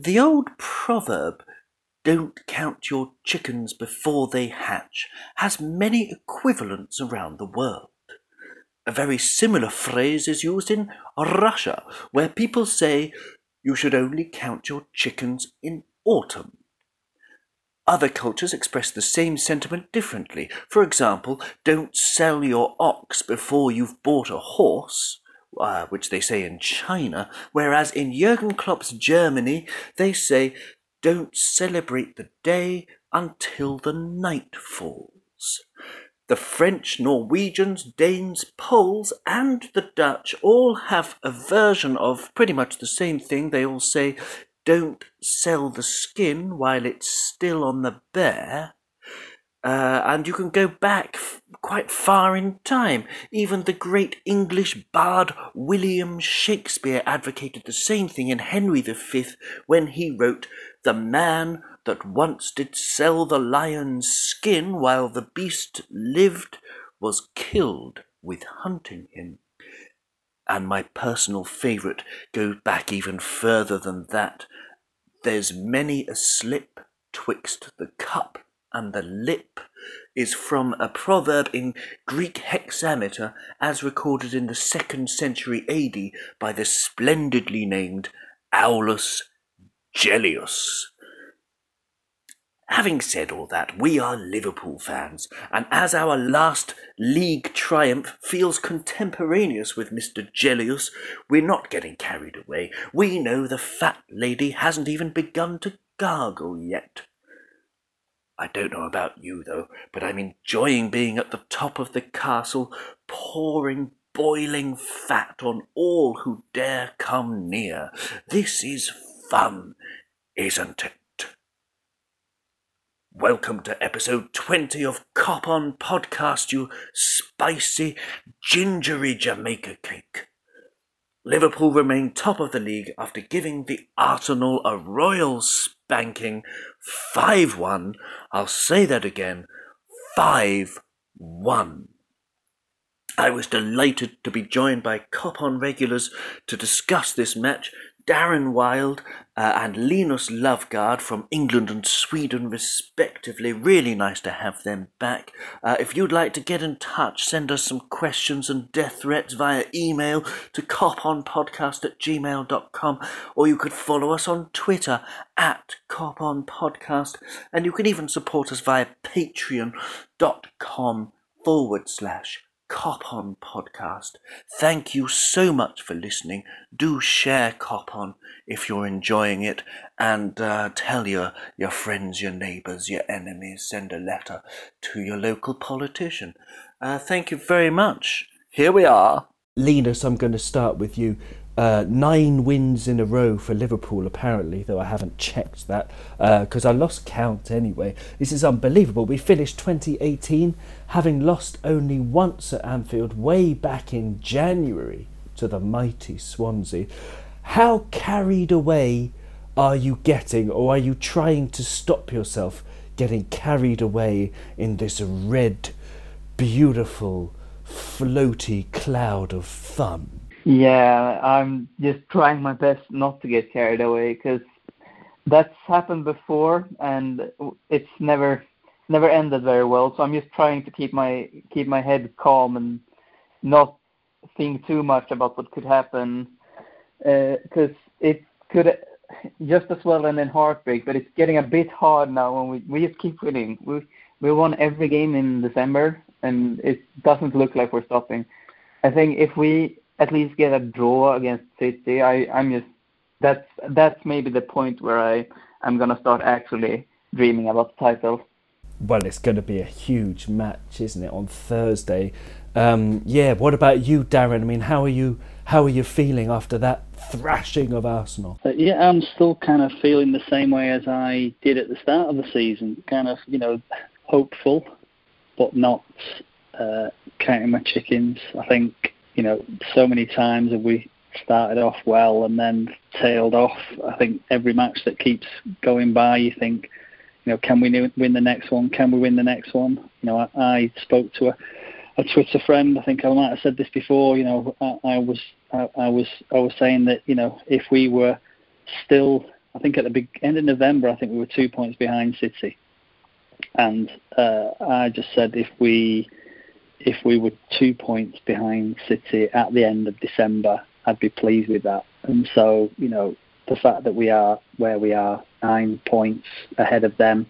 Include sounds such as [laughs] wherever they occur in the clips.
The old proverb, don't count your chickens before they hatch, has many equivalents around the world. A very similar phrase is used in Russia, where people say you should only count your chickens in autumn. Other cultures express the same sentiment differently. For example, don't sell your ox before you've bought a horse, uh, which they say in China, whereas in Jurgen Klopp's Germany, they say, don't celebrate the day until the night falls. The French, Norwegians, Danes, Poles, and the Dutch all have a version of pretty much the same thing. They all say, don't sell the skin while it's still on the bear. Uh, and you can go back f- quite far in time. Even the great English bard William Shakespeare advocated the same thing in Henry V when he wrote, The man that once did sell the lion's skin while the beast lived was killed with hunting him. And my personal favourite goes back even further than that. There's many a slip twixt the cup and the lip is from a proverb in Greek hexameter as recorded in the second century AD by the splendidly named Aulus Gellius. Having said all that, we are Liverpool fans, and as our last league triumph feels contemporaneous with Mr. Gellius, we're not getting carried away. We know the fat lady hasn't even begun to gargle yet. I don't know about you, though, but I'm enjoying being at the top of the castle, pouring boiling fat on all who dare come near. This is fun, isn't it? Welcome to episode 20 of Cop On Podcast, you spicy, gingery Jamaica cake. Liverpool remain top of the league after giving the Arsenal a royal spanking 5 1. I'll say that again 5 1. I was delighted to be joined by Cop On regulars to discuss this match Darren Wild uh, and Linus Loveguard from England and Sweden, respectively. Really nice to have them back. Uh, if you'd like to get in touch, send us some questions and death threats via email to coponpodcast at gmail.com, or you could follow us on Twitter at coponpodcast, and you can even support us via patreon.com forward slash Cop On podcast. Thank you so much for listening. Do share Cop On if you're enjoying it, and uh, tell your your friends, your neighbours, your enemies. Send a letter to your local politician. Uh, thank you very much. Here we are. Linus, I'm going to start with you. Uh, nine wins in a row for Liverpool, apparently, though I haven't checked that because uh, I lost count anyway. This is unbelievable. We finished 2018 having lost only once at Anfield way back in January to the mighty Swansea. How carried away are you getting, or are you trying to stop yourself getting carried away in this red, beautiful, floaty cloud of fun? Yeah, I'm just trying my best not to get carried away because that's happened before and it's never never ended very well. So I'm just trying to keep my keep my head calm and not think too much about what could happen because uh, it could just as well end in heartbreak. But it's getting a bit hard now when we we just keep winning. We we won every game in December and it doesn't look like we're stopping. I think if we at least get a draw against City. I I'm just that's that's maybe the point where I I'm gonna start actually dreaming about the title. Well, it's going to be a huge match, isn't it, on Thursday? Um, yeah. What about you, Darren? I mean, how are you? How are you feeling after that thrashing of Arsenal? Uh, yeah, I'm still kind of feeling the same way as I did at the start of the season. Kind of, you know, hopeful, but not uh, counting my chickens. I think you know, so many times have we started off well and then tailed off. I think every match that keeps going by, you think, you know, can we win the next one? Can we win the next one? You know, I, I spoke to a, a Twitter friend. I think I might have said this before. You know, I, I was I, I was I was saying that you know if we were still I think at the big, end of November, I think we were two points behind City, and uh, I just said if we if we were two points behind City at the end of December, I'd be pleased with that. And so, you know, the fact that we are where we are, nine points ahead of them,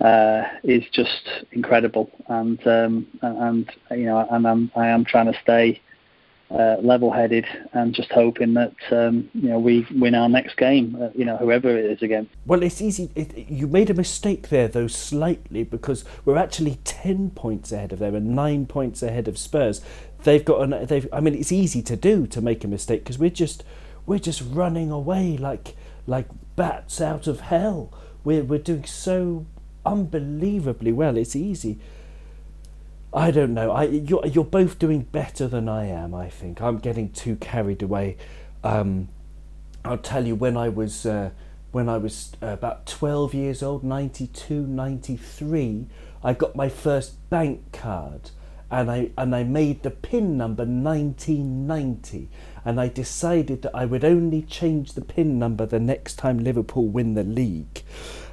uh, is just incredible. And um, and you know, and I'm I am trying to stay uh, level-headed and just hoping that um, you know we win our next game. Uh, you know, whoever it is again. Well, it's easy. It, you made a mistake there, though, slightly because we're actually ten points ahead of them and nine points ahead of Spurs. They've got an. They've. I mean, it's easy to do to make a mistake because we're just we're just running away like like bats out of hell. We're we're doing so unbelievably well. It's easy. I don't know. I you're you're both doing better than I am. I think I'm getting too carried away. Um, I'll tell you when I was uh, when I was about 12 years old, 92, 93, I got my first bank card and I and I made the pin number 1990 and I decided that I would only change the pin number the next time Liverpool win the league.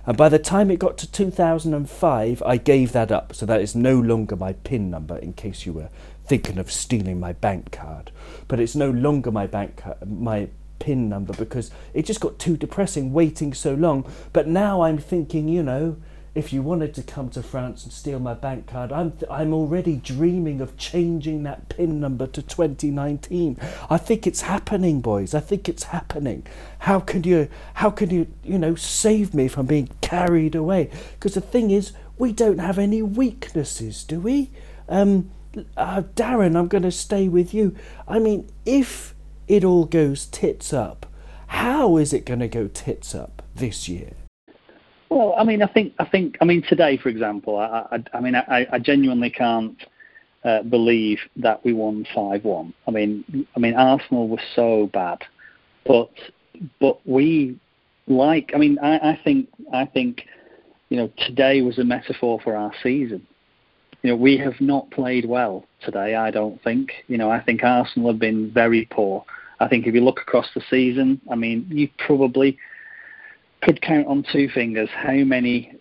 And by the time it got to 2005, I gave that up. So that is no longer my PIN number, in case you were thinking of stealing my bank card. But it's no longer my bank my PIN number because it just got too depressing waiting so long. But now I'm thinking, you know, if you wanted to come to France and steal my bank card, I'm I'm already dreaming of changing that PIN number to 2019. I think it's happening, boys. I think it's happening. How can you how can you you know save me from being carried away? Because the thing is, we don't have any weaknesses, do we? Um, uh, Darren, I'm going to stay with you. I mean, if it all goes tits up, how is it going to go tits up this year? Well, I mean, I think, I think, I mean, today, for example, I, I, I mean, I, I genuinely can't uh, believe that we won five-one. I mean, I mean, Arsenal was so bad, but but we like. I mean, I, I think, I think, you know, today was a metaphor for our season. You know, we have not played well today. I don't think. You know, I think Arsenal have been very poor. I think if you look across the season, I mean, you probably could count on two fingers how many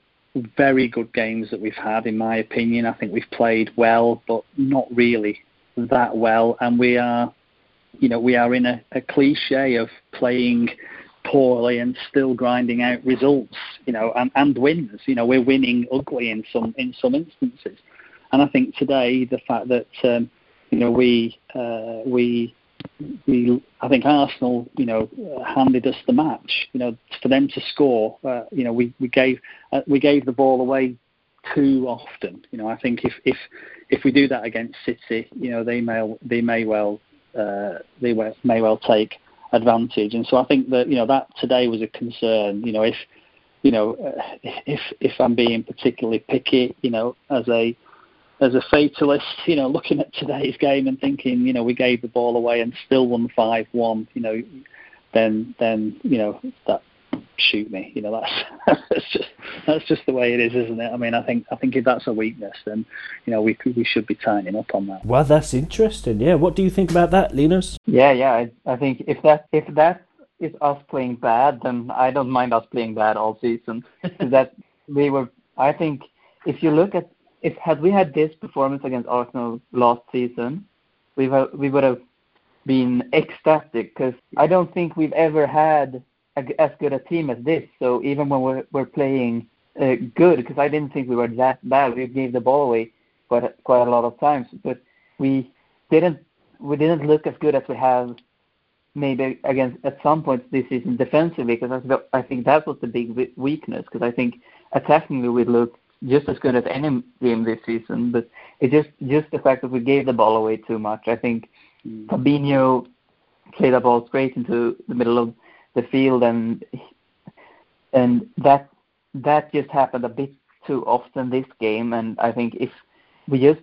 very good games that we've had. In my opinion, I think we've played well, but not really that well, and we are, you know, we are in a, a cliche of playing poorly and still grinding out results, you know, and, and wins. You know, we're winning ugly in some in some instances, and I think today the fact that um, you know we uh, we we, I think Arsenal, you know, handed us the match. You know, for them to score, uh, you know, we we gave uh, we gave the ball away too often. You know, I think if if if we do that against City, you know, they may they may well uh, they may well take advantage. And so I think that you know that today was a concern. You know, if you know uh, if if I'm being particularly picky, you know, as a as a fatalist, you know, looking at today's game and thinking, you know, we gave the ball away and still won five one, you know, then then you know that shoot me, you know, that's [laughs] that's just that's just the way it is, isn't it? I mean, I think I think if that's a weakness, then you know we we should be tightening up on that. Well, that's interesting. Yeah, what do you think about that, Linus? Yeah, yeah, I, I think if that if that is us playing bad, then I don't mind us playing bad all season. [laughs] that we were, I think, if you look at if had we had this performance against Arsenal last season, we we would have been ecstatic because I don't think we've ever had a, as good a team as this. So even when we're we're playing uh, good, because I didn't think we were that bad, we gave the ball away quite quite a lot of times, but we didn't we didn't look as good as we have maybe against at some points this season defensively because I, I think that was the big weakness because I think attackingly we looked just as good as any game this season. But it's just just the fact that we gave the ball away too much. I think mm. Fabinho played the ball straight into the middle of the field, and and that that just happened a bit too often this game. And I think if we just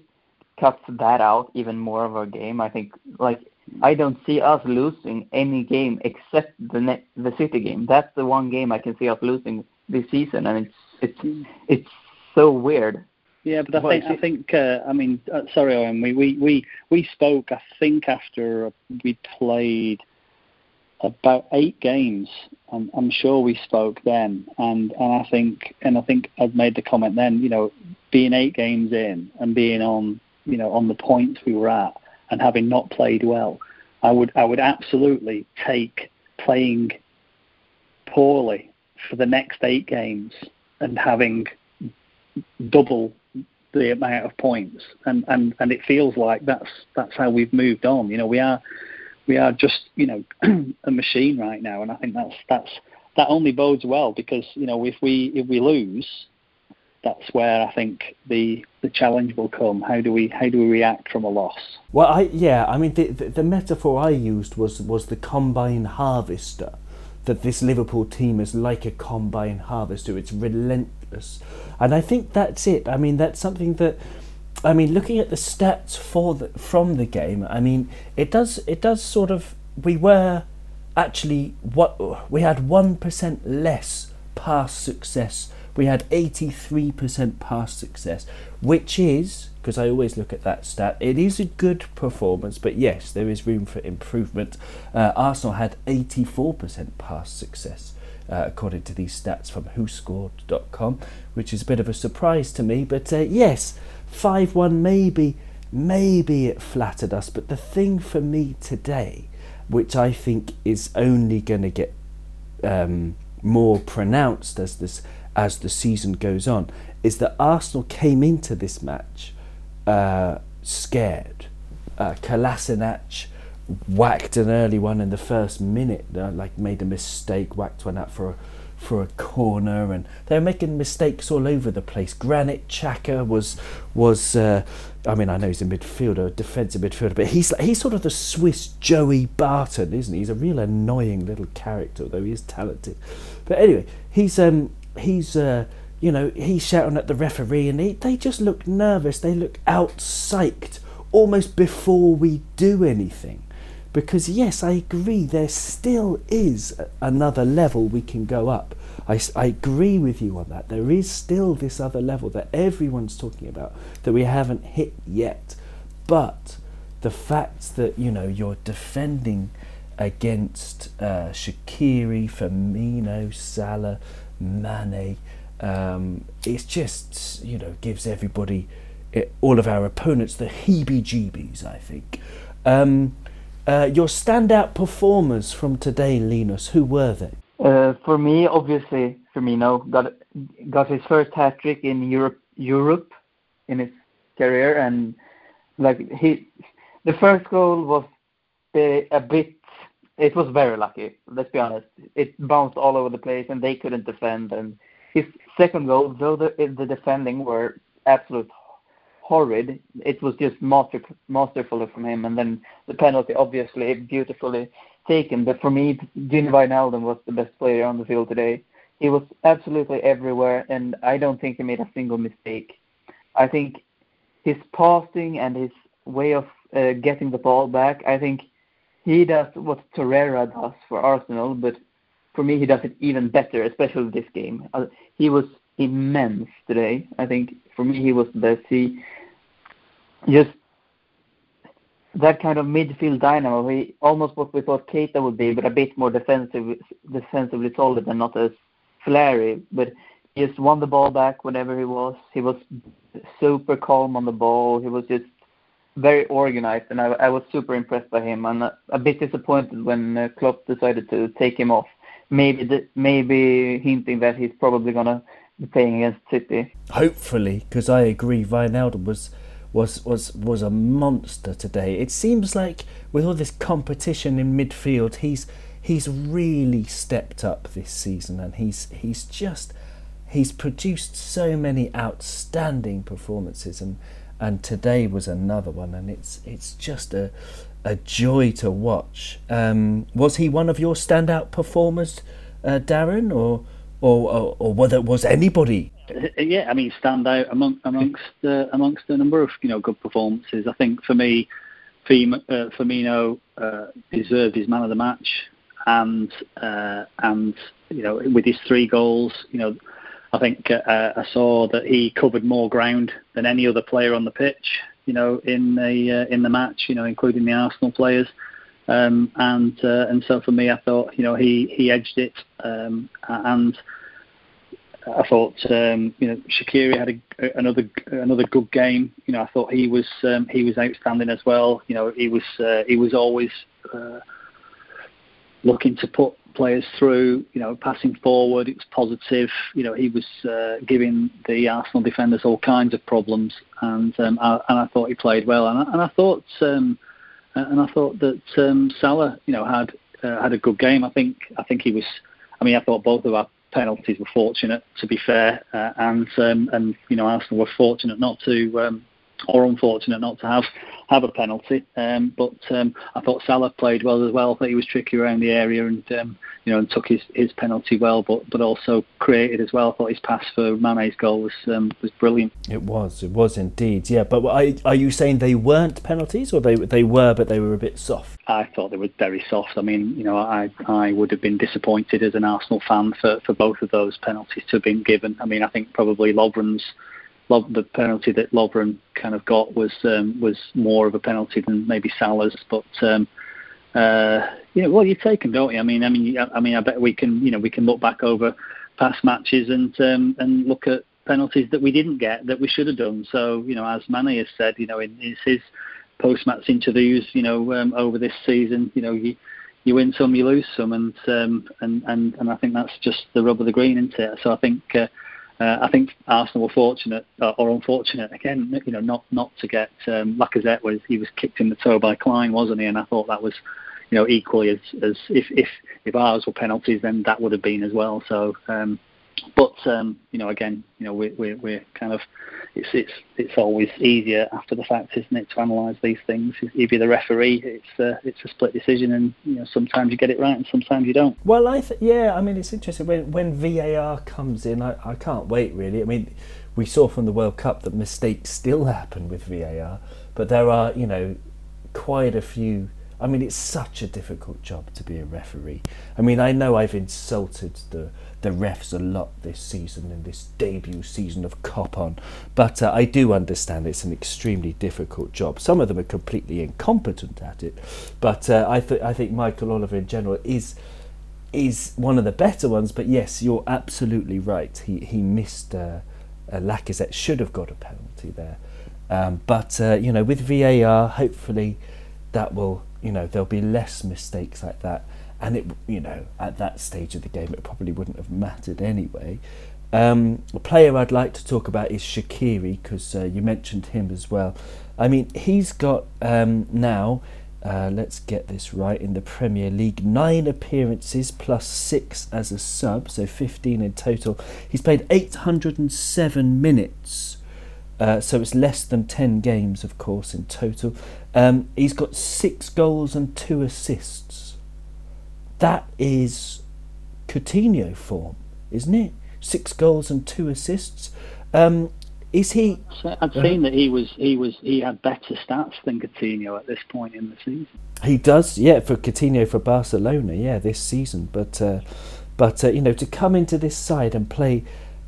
cut that out even more of our game, I think like I don't see us losing any game except the net, the City game. That's the one game I can see us losing this season, and it's it's mm. it's so weird. Yeah, but I think I think uh, I mean uh, sorry, Owen. We, we we we spoke I think after we played about eight games. I'm, I'm sure we spoke then, and and I think and I think I've made the comment then. You know, being eight games in and being on you know on the points we were at and having not played well, I would I would absolutely take playing poorly for the next eight games and having double the amount of points and, and, and it feels like that's that's how we've moved on. You know, we are we are just, you know, [clears throat] a machine right now and I think that's that's that only bodes well because, you know, if we if we lose that's where I think the the challenge will come. How do we how do we react from a loss? Well, I yeah, I mean the, the, the metaphor I used was was the combine harvester. That this Liverpool team is like a combine harvester. It's and I think that's it. I mean that's something that. I mean, looking at the stats for the, from the game, I mean, it does it does sort of we were actually what we had one percent less pass success we had 83% pass success, which is, because I always look at that stat, it is a good performance, but yes, there is room for improvement. Uh, Arsenal had 84% pass success. Uh, according to these stats from WhoScored.com, which is a bit of a surprise to me. But uh, yes, 5 1 maybe, maybe it flattered us. But the thing for me today, which I think is only going to get um, more pronounced as this as the season goes on is that Arsenal came into this match uh, scared. Uh, whacked an early one in the first minute, uh, like made a mistake, whacked one out for a, for a corner, and they were making mistakes all over the place. Granit Xhaka was was. Uh, I mean, I know he's a midfielder, a defensive midfielder, but he's he's sort of the Swiss Joey Barton, isn't he? He's a real annoying little character, though he is talented. But anyway, he's um he's uh, you know he's shouting at the referee, and he, they just look nervous. They look out psyched almost before we do anything. Because yes, I agree, there still is another level we can go up. I, I agree with you on that. There is still this other level that everyone's talking about that we haven't hit yet. But the fact that you know you're defending against uh, Shaqiri, Firmino, Salah, Mane. Um, it's just you know gives everybody, it, eh, all of our opponents, the heebie-jeebies. I think. Um, uh, your standout performers from today, Linus, who were they? Uh, for me, obviously, Firmino got got his first hat trick in Europe Europe in his career, and like he, the first goal was a bit it was very lucky. Let's be honest. It bounced all over the place, and they couldn't defend. And his second goal, though the, the defending were absolute horrid, it was just master, masterful from him. And then the penalty, obviously, beautifully taken. But for me, Gini Wijnaldum was the best player on the field today. He was absolutely everywhere, and I don't think he made a single mistake. I think his passing and his way of uh, getting the ball back, I think – he does what Torreira does for Arsenal, but for me he does it even better, especially this game. Uh, he was immense today. I think for me he was the best. He just that kind of midfield dynamo. He almost what we thought Keita would be, but a bit more defensive, defensively solid and not as flary. But he just won the ball back whenever he was. He was super calm on the ball. He was just very organized, and I, I was super impressed by him. I'm a bit disappointed when uh, Klopp decided to take him off. Maybe the, maybe hinting that he's probably gonna be playing against City. Hopefully, because I agree, Wijnaldum was was was was a monster today. It seems like with all this competition in midfield, he's he's really stepped up this season, and he's he's just he's produced so many outstanding performances and and today was another one, and it's it's just a a joy to watch. Um, was he one of your standout performers, uh, Darren, or or or, or whether was anybody? Uh, yeah, I mean, stand out among, amongst uh, amongst a number of you know good performances. I think for me, uh, Firmino uh, deserved his man of the match, and uh, and you know with his three goals, you know I think uh, I saw that he covered more ground than any other player on the pitch. You know, in the in the match, you know, including the Arsenal players. Um, and and so for me, I thought you know he he edged it, um, and I thought um, you know Shaqiri had a, another another good game. You know I thought he was um, he was outstanding as well. You know he was uh, he was always uh, looking to put players through. You know passing forward, it was positive. You know he was uh, giving the Arsenal defenders all kinds of problems, and um, I, and I thought he played well. And I, and I thought um, and I thought that um, Salah you know had uh, had a good game. I think I think he was. I mean I thought both of our penalties were fortunate, to be fair, uh, and um, and you know Arsenal were fortunate not to um, or unfortunate not to have have a penalty. Um, but um, I thought Salah played well as well. I thought he was tricky around the area and um, you know and took his, his penalty well, but but also created as well. I thought his pass for Mane's goal was um, was brilliant. It was, it was indeed, yeah. But are, are you saying they weren't penalties, or they they were, but they were a bit soft? I thought they were very soft. I mean, you know, I I would have been disappointed as an Arsenal fan for, for both of those penalties to have been given. I mean, I think probably Lovren's the penalty that Lovren kind of got was um, was more of a penalty than maybe Salah's, but um, uh, you know, well, you take them, don't you? I mean, I mean, I mean, I bet we can, you know, we can look back over past matches and um, and look at penalties that we didn't get that we should have done. So, you know, as Mane has said, you know, in, in his post-match interviews, you know, um, over this season, you know, you you win some, you lose some, and um, and and and I think that's just the rub of the green, isn't it? So I think. Uh, uh, I think Arsenal were fortunate uh, or unfortunate again, you know, not not to get um, Lacazette was he was kicked in the toe by Clyne, wasn't he? And I thought that was, you know, equally as as if if if ours were penalties, then that would have been as well. So um, but um, you know, again, you know, we're, we're, we're kind of it's it's it's always easier after the fact, isn't it, to analyse these things? If you're the referee, it's a, it's a split decision, and you know, sometimes you get it right and sometimes you don't. Well, I th- yeah, I mean, it's interesting when when VAR comes in. I, I can't wait really. I mean, we saw from the World Cup that mistakes still happen with VAR, but there are you know quite a few I mean, it's such a difficult job to be a referee. I mean, I know I've insulted the the refs a lot this season in this debut season of Cop On, but uh, I do understand it's an extremely difficult job. Some of them are completely incompetent at it, but uh, I I think Michael Oliver in general is is one of the better ones. But yes, you're absolutely right. He he missed. Uh, uh, Lacazette should have got a penalty there, um, but uh, you know with VAR, hopefully that will you know there'll be less mistakes like that and it you know at that stage of the game it probably wouldn't have mattered anyway. Um, a player I'd like to talk about is Shaqiri because uh, you mentioned him as well. I mean he's got um, now uh, let's get this right in the Premier League nine appearances plus six as a sub so 15 in total. He's played 807 minutes uh, so it's less than 10 games of course in total. Um, he's got six goals and two assists that is Coutinho form, isn't it? Six goals and two assists. Um, is he? I'd seen that he was he was he had better stats than Coutinho at this point in the season. He does, yeah, for Coutinho for Barcelona, yeah, this season. But uh, but uh, you know, to come into this side and play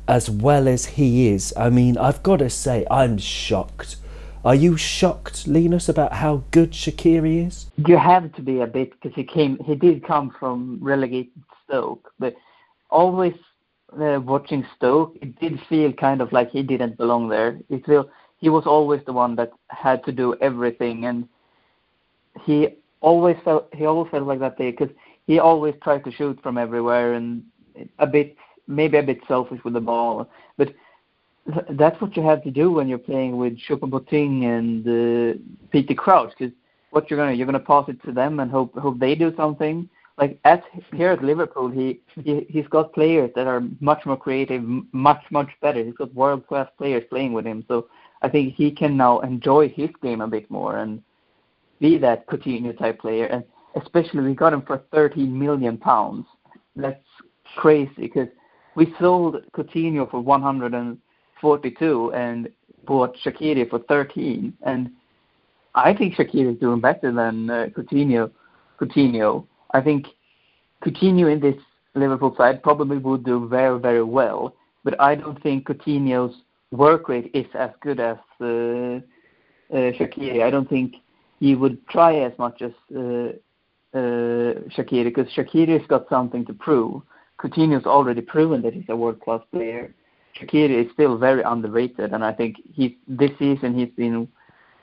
as well as he is, I mean, I've got to say, I'm shocked are you shocked, Linus, about how good Shaqiri is? You have to be a bit because he came. He did come from relegated Stoke, but always uh, watching Stoke, it did feel kind of like he didn't belong there. It feel he was always the one that had to do everything, and he always felt he always felt like that day because he always tried to shoot from everywhere and a bit maybe a bit selfish with the ball, but that's what you have to do when you're playing with Choupo-Moting and uh, Peter Crouch, because what you're gonna you're gonna pass it to them and hope hope they do something. Like at here at Liverpool, he, he he's got players that are much more creative, much much better. He's got world class players playing with him, so I think he can now enjoy his game a bit more and be that Coutinho type player. And especially we got him for 13 million pounds. That's crazy because we sold Coutinho for 100 and 42 and bought Shaqiri for 13. And I think Shaqiri is doing better than uh, Coutinho. Coutinho. I think Coutinho in this Liverpool side probably would do very, very well. But I don't think Coutinho's work rate is as good as uh, uh, Shaqiri. I don't think he would try as much as uh, uh, Shaqiri because Shaqiri's got something to prove. Coutinho's already proven that he's a world class player. Shaqiri is still very underrated, and I think he's this season he's been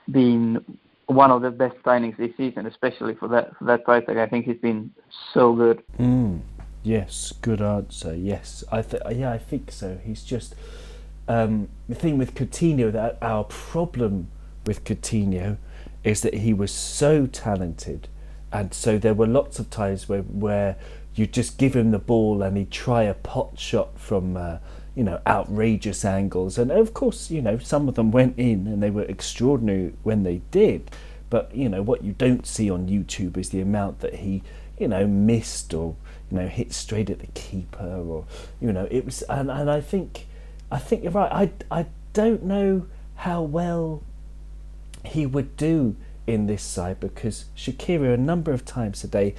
been one of the best signings this season, especially for that for that price tag. I think he's been so good. Mm, yes, good answer. Yes, I th- yeah, I think so. He's just um, the thing with Coutinho. That our problem with Coutinho is that he was so talented, and so there were lots of times where where you just give him the ball and he'd try a pot shot from. Uh, you know, outrageous angles. And of course, you know, some of them went in and they were extraordinary when they did. But, you know, what you don't see on YouTube is the amount that he, you know, missed or, you know, hit straight at the keeper or, you know, it was, and, and I think, I think you're right. I, I don't know how well he would do in this side because Shaqiri a number of times today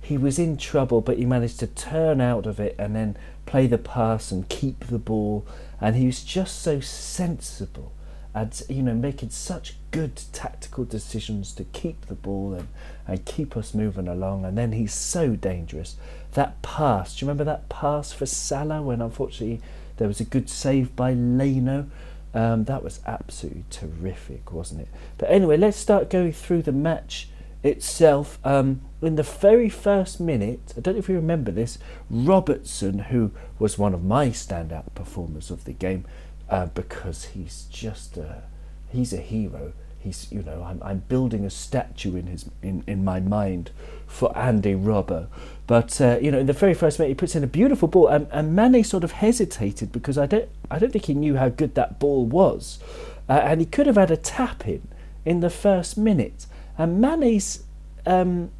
he was in trouble but he managed to turn out of it and then play the pass and keep the ball, and he was just so sensible and you know making such good tactical decisions to keep the ball and, and keep us moving along. And then he's so dangerous. That pass do you remember that pass for Salah when unfortunately there was a good save by Leno? Um, that was absolutely terrific wasn't it? But anyway let's start going through the match itself, um, in the very first minute, I don't know if you remember this, Robertson, who was one of my standout performers of the game, uh, because he's just a, he's a hero. He's you know I'm I'm building a statue in his in, in my mind for Andy Robbo, but uh, you know in the very first minute he puts in a beautiful ball and, and Mane sort of hesitated because I don't I don't think he knew how good that ball was, uh, and he could have had a tap in in the first minute and Mane's, um,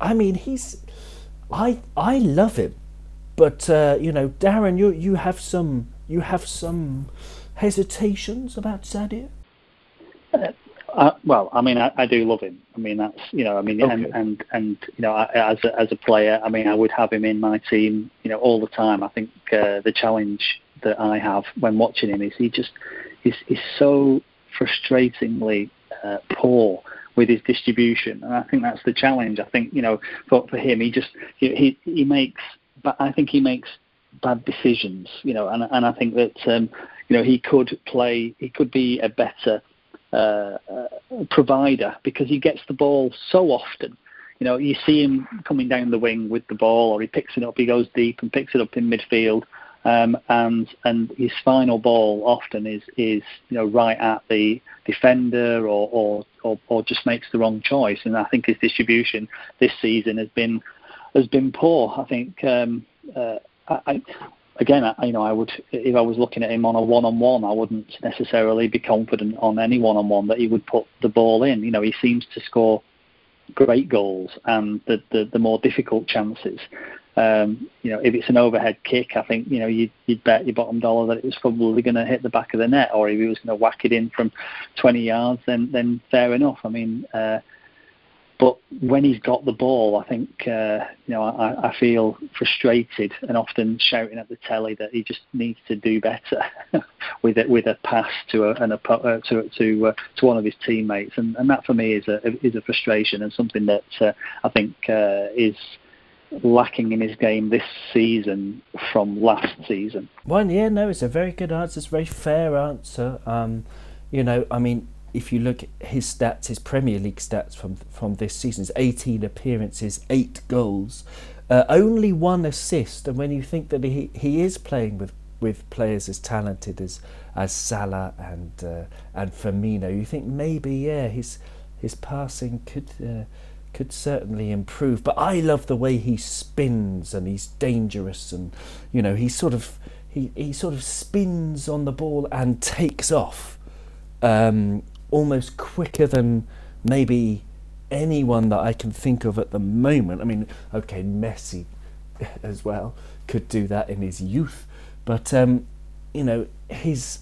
I mean, he's, I I love him, but uh, you know, Darren, you you have some you have some hesitations about Sadio. Uh, uh, well, I mean, I, I, do love him. I mean, that's you know, I mean, okay. and, and and you know, I, as a, as a player, I mean, I would have him in my team, you know, all the time. I think uh, the challenge that I have when watching him is he just is is so frustratingly uh, poor with his distribution, and I think that's the challenge. I think you know for for him, he just he he makes, but I think he makes bad decisions. You know, and and I think that um, you know he could play, he could be a better uh, uh, provider because he gets the ball so often. You know, you see him coming down the wing with the ball, or he picks it up, he goes deep and picks it up in midfield, um, and and his final ball often is is you know right at the defender or, or or, or just makes the wrong choice. And I think his distribution this season has been has been poor. I think um, uh, I, again, I, you know, I would if I was looking at him on a one-on-one, I wouldn't necessarily be confident on any one-on-one that he would put the ball in. You know, he seems to score great goals and the the, the more difficult chances um, you know, if it's an overhead kick, I think you know you'd, you'd bet your bottom dollar that it was probably going to hit the back of the net, or if he was going to whack it in from 20 yards, then then fair enough. I mean, uh, but when he's got the ball, I think uh, you know I, I feel frustrated and often shouting at the telly that he just needs to do better [laughs] with it with a pass to a, and a uh, to to uh, to one of his teammates, and, and that for me is a is a frustration and something that uh, I think uh, is lacking in his game this season from last season? Well, yeah, no, it's a very good answer. It's a very fair answer. Um, you know, I mean, if you look at his stats, his Premier League stats from from this season, it's 18 appearances, eight goals, uh, only one assist. And when you think that he, he is playing with, with players as talented as as Salah and uh, and Firmino, you think maybe yeah, his his passing could. Uh, could certainly improve. But I love the way he spins and he's dangerous and you know he sort of he, he sort of spins on the ball and takes off um, almost quicker than maybe anyone that I can think of at the moment. I mean, okay, Messi [laughs] as well could do that in his youth, but um, you know his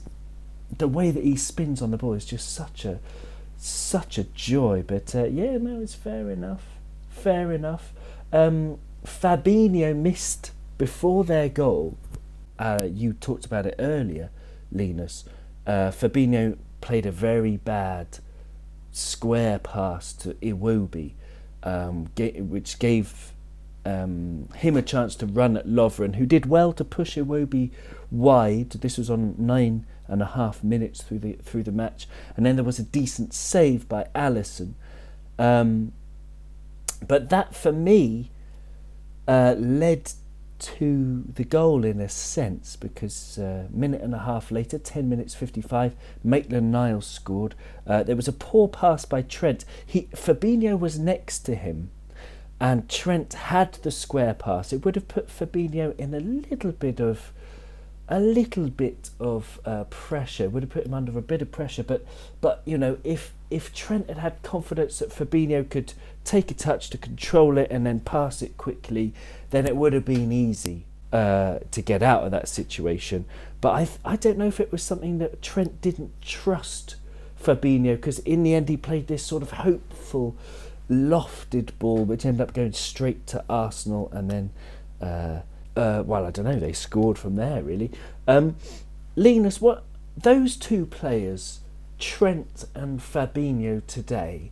the way that he spins on the ball is just such a such a joy. But uh, yeah, no, it's fair enough. Fair enough. Um, Fabinho missed before their goal. Uh, you talked about it earlier, Linus. Uh, Fabinho played a very bad square pass to Iwobi. um, which gave um, him a chance to run at Lovren, who did well to push Iwobi wide. This was on nine and a half minutes through the through the match, and then there was a decent save by Alisson. Um, but that, for me, uh, led to the goal in a sense because a uh, minute and a half later, 10 minutes 55, Maitland Niles scored. Uh, there was a poor pass by Trent. He Fabinho was next to him and Trent had the square pass. It would have put Fabinho in a little bit of a little bit of uh, pressure would have put him under a bit of pressure but but you know if if Trent had had confidence that Fabinho could take a touch to control it and then pass it quickly then it would have been easy uh, to get out of that situation. But I I don't know if it was something that Trent didn't trust Fabinho because in the end he played this sort of hopeful lofted ball which ended up going straight to Arsenal and then uh, uh, well, I don't know. They scored from there, really. Um, Linus, what those two players, Trent and Fabinho today,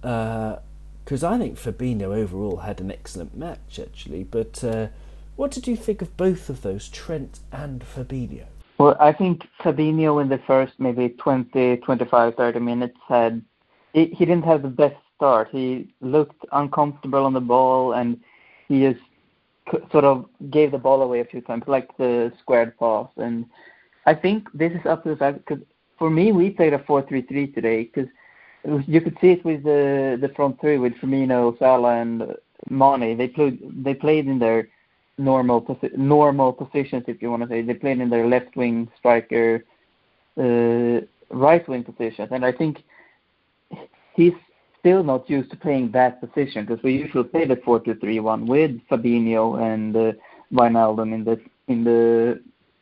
because uh, I think Fabinho overall had an excellent match actually. But uh, what did you think of both of those, Trent and Fabinho? Well, I think Fabinho in the first maybe 20, 25, 30 minutes had he, he didn't have the best start. He looked uncomfortable on the ball and he just sort of gave the ball away a few times, like the squared pass. And I think this is up to the fact because for me, we played a 4-3-3 today because you could see it with the the front three with Firmino, Salah, and Mane. They played they played in their normal posi- normal positions, if you want to say. They played in their left wing striker, uh, right wing positions, and I think he's still not used to playing that position because we usually play the 4-2-3-1 with Fabinho and uh, Wijnaldum in the in the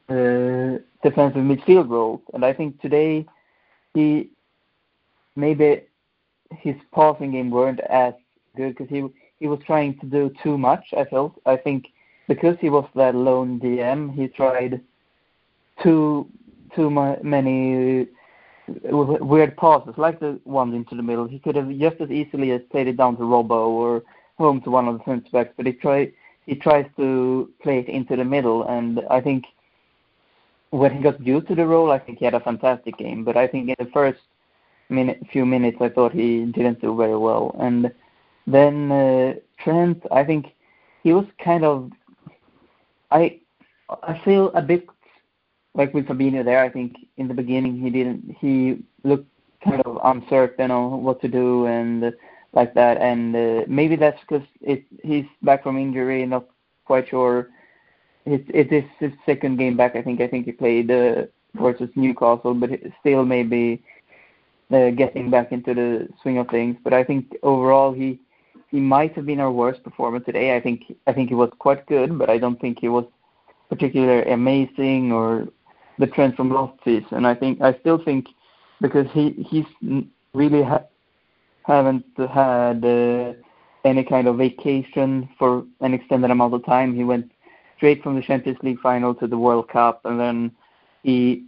uh, defensive midfield role. And I think today he maybe his passing game weren't as good because he he was trying to do too much. I felt I think because he was that lone DM, he tried too too many weird passes like the ones into the middle. He could have just as easily as played it down to Robbo or home to one of the centre backs, but he try he tries to play it into the middle, and I think when he got used to the role, I think he had a fantastic game. But I think in the first minute, few minutes, I thought he didn't do very well, and then uh, Trent, I think he was kind of I I feel a bit like with Fabinho there, I think in the beginning he didn't he looked kind of uncertain on what to do and like that, and uh, maybe that's because it he's back from injury, not quite sure. It it is his second game back. I think I think he played uh, versus Newcastle, but still maybe uh, getting back into the swing of things. But I think overall he he might have been our worst performer today. I think I think he was quite good, but I don't think he was particularly amazing or the trend from last season. And I think I still think because he he's really ha- haven't had uh, any kind of vacation for an extended amount of time. He went straight from the Champions League final to the World Cup, and then he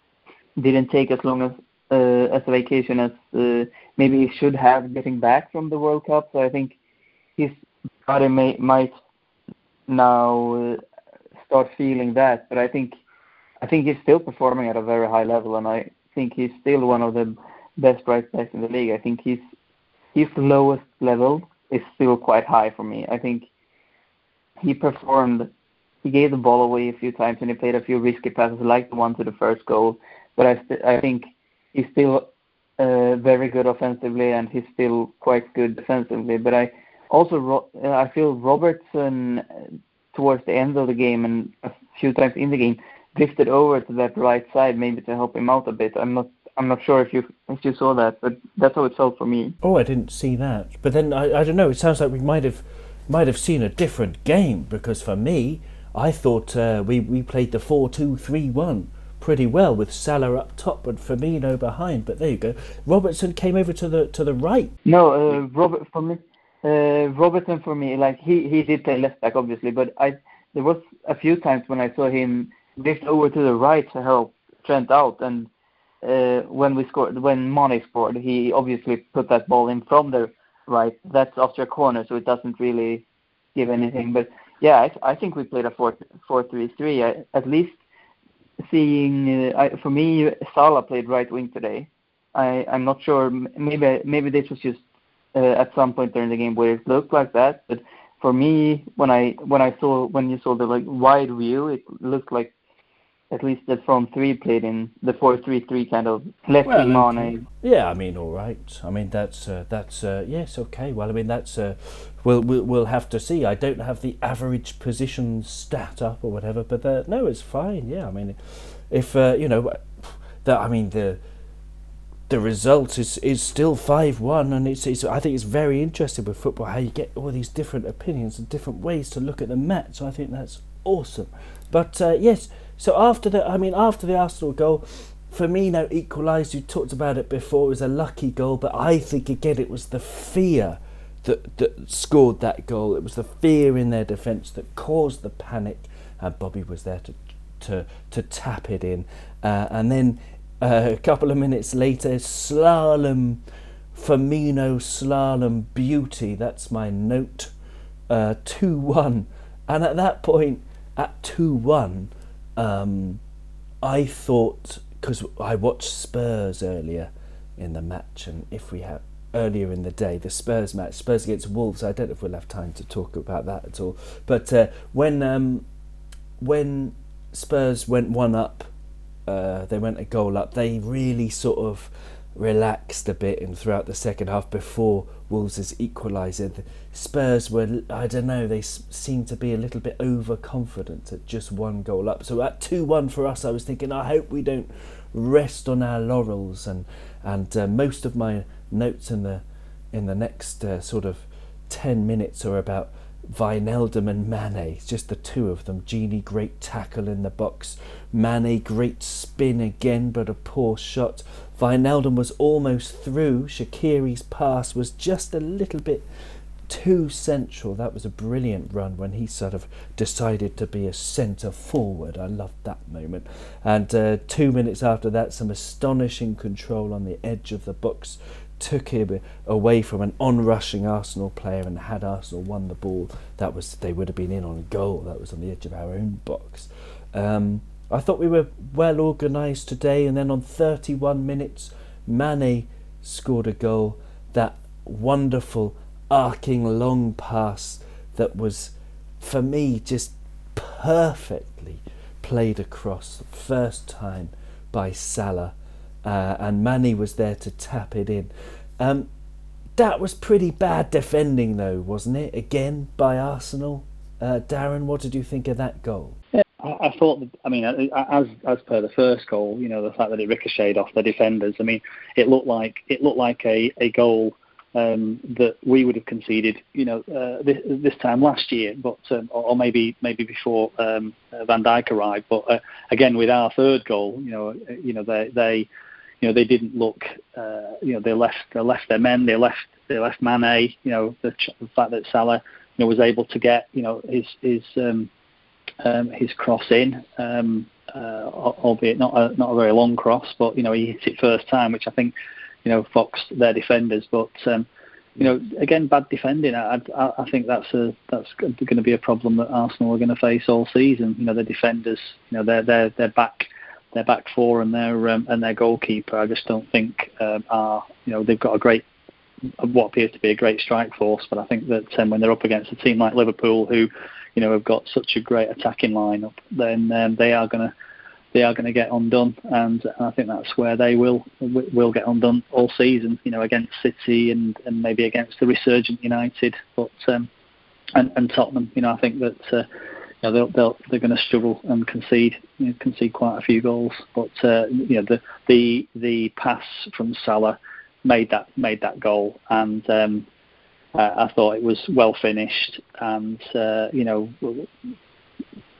didn't take as long as uh, as a vacation as uh, maybe he should have getting back from the World Cup. So I think his body may, might now uh, start feeling that. But I think I think he's still performing at a very high level, and I think he's still one of the best right backs in the league. I think he's his lowest level is still quite high for me. I think he performed. He gave the ball away a few times, and he played a few risky passes, like the one to the first goal. But I, st- I think he's still uh, very good offensively, and he's still quite good defensively. But I also ro- I feel Robertson uh, towards the end of the game and a few times in the game drifted over to that right side maybe to help him out a bit. I'm not I'm not sure if you if you saw that, but that's how it felt for me. Oh, I didn't see that. But then I, I don't know. It sounds like we might have might have seen a different game because for me, I thought uh, we we played the four two three one pretty well with Salah up top and Firmino behind. But there you go. Robertson came over to the to the right. No, uh, Robert for me. Uh, Robertson for me, like he he did play left back obviously, but I there was a few times when I saw him drift over to the right to help Trent out. And uh, when we scored, when Mane scored, he obviously put that ball in from the right? That's after a corner, so it doesn't really give anything. But yeah, I, I think we played a four four three three. At least seeing uh, I, for me, Salah played right wing today. I I'm not sure. Maybe maybe this was just uh, at some point during the game where it looked like that, but for me, when I when I saw when you saw the like wide view, it looked like at least the front three played in the four three three kind of left well, on. Yeah, I mean, all right. I mean, that's uh, that's uh, yes, okay. Well, I mean, that's uh, we'll, we'll we'll have to see. I don't have the average position stat up or whatever, but uh, no, it's fine. Yeah, I mean, if uh, you know, that I mean the the result is is still five one, and it's, it's I think it's very interesting with football how you get all these different opinions and different ways to look at the match. So I think that's awesome. But uh, yes, so after the I mean after the Arsenal goal, Firmino equalised. You talked about it before. It was a lucky goal, but I think again it was the fear that that scored that goal. It was the fear in their defence that caused the panic, and Bobby was there to to to tap it in, uh, and then uh, a couple of minutes later, slalom, Firmino slalom beauty. That's my note. Uh, 2 1. And at that point, at 2 1, um, I thought, because I watched Spurs earlier in the match, and if we have earlier in the day, the Spurs match, Spurs against Wolves, I don't know if we'll have time to talk about that at all. But uh, when um, when Spurs went one up uh, they went a goal up, they really sort of relaxed a bit and throughout the second half before Wolves' equaliser. Spurs were, I don't know, they seemed to be a little bit overconfident at just one goal up. So at 2 1 for us, I was thinking, I hope we don't rest on our laurels. And, and uh, most of my notes in the, in the next uh, sort of 10 minutes are about Wijnaldum and Mane, just the two of them. Gini, great tackle in the box. Mane, great spin again, but a poor shot. Wijnaldum was almost through. Shaqiri's pass was just a little bit too central. That was a brilliant run when he sort of decided to be a centre forward. I loved that moment. And uh, two minutes after that, some astonishing control on the edge of the box took him away from an on-rushing Arsenal player, and had Arsenal won the ball, that was they would have been in on goal. That was on the edge of our own box. Um, I thought we were well organised today, and then on 31 minutes, Mane scored a goal. That wonderful arcing long pass that was, for me, just perfectly played across first time by Salah uh, and Mane was there to tap it in. Um, that was pretty bad defending, though, wasn't it? Again by Arsenal. Uh, Darren, what did you think of that goal? I, I thought. I mean, as as per the first goal, you know, the fact that it ricocheted off the defenders. I mean, it looked like it looked like a a goal um, that we would have conceded, you know, uh, this, this time last year, but um, or, maybe maybe before um, Van Dijk arrived. But uh, again, with our third goal, you know, you know, they they you know they didn't look uh, you know they left they left their men they left they left Mane you know the, the fact that Salah you know was able to get you know his his um, um, his cross in um, uh, albeit not a not a very long cross but you know he hit it first time which I think you know Fox their defenders but um, you know again bad defending I, I, I think that's a that's going to be a problem that Arsenal are going to face all season you know the defenders you know they're they're they're back their back four and their um, and their goalkeeper. I just don't think um, are you know they've got a great what appears to be a great strike force, but I think that um, when they're up against a team like Liverpool, who you know have got such a great attacking lineup, then um, they are going to they are going to get undone, and I think that's where they will will get undone all season. You know, against City and, and maybe against the resurgent United, but um, and, and Tottenham. You know, I think that uh, you know, they'll, they'll, they're going to struggle and concede you know, concede quite a few goals. But uh, you know, the the the pass from Salah made that made that goal, and um, uh, I thought it was well finished, and uh, you know,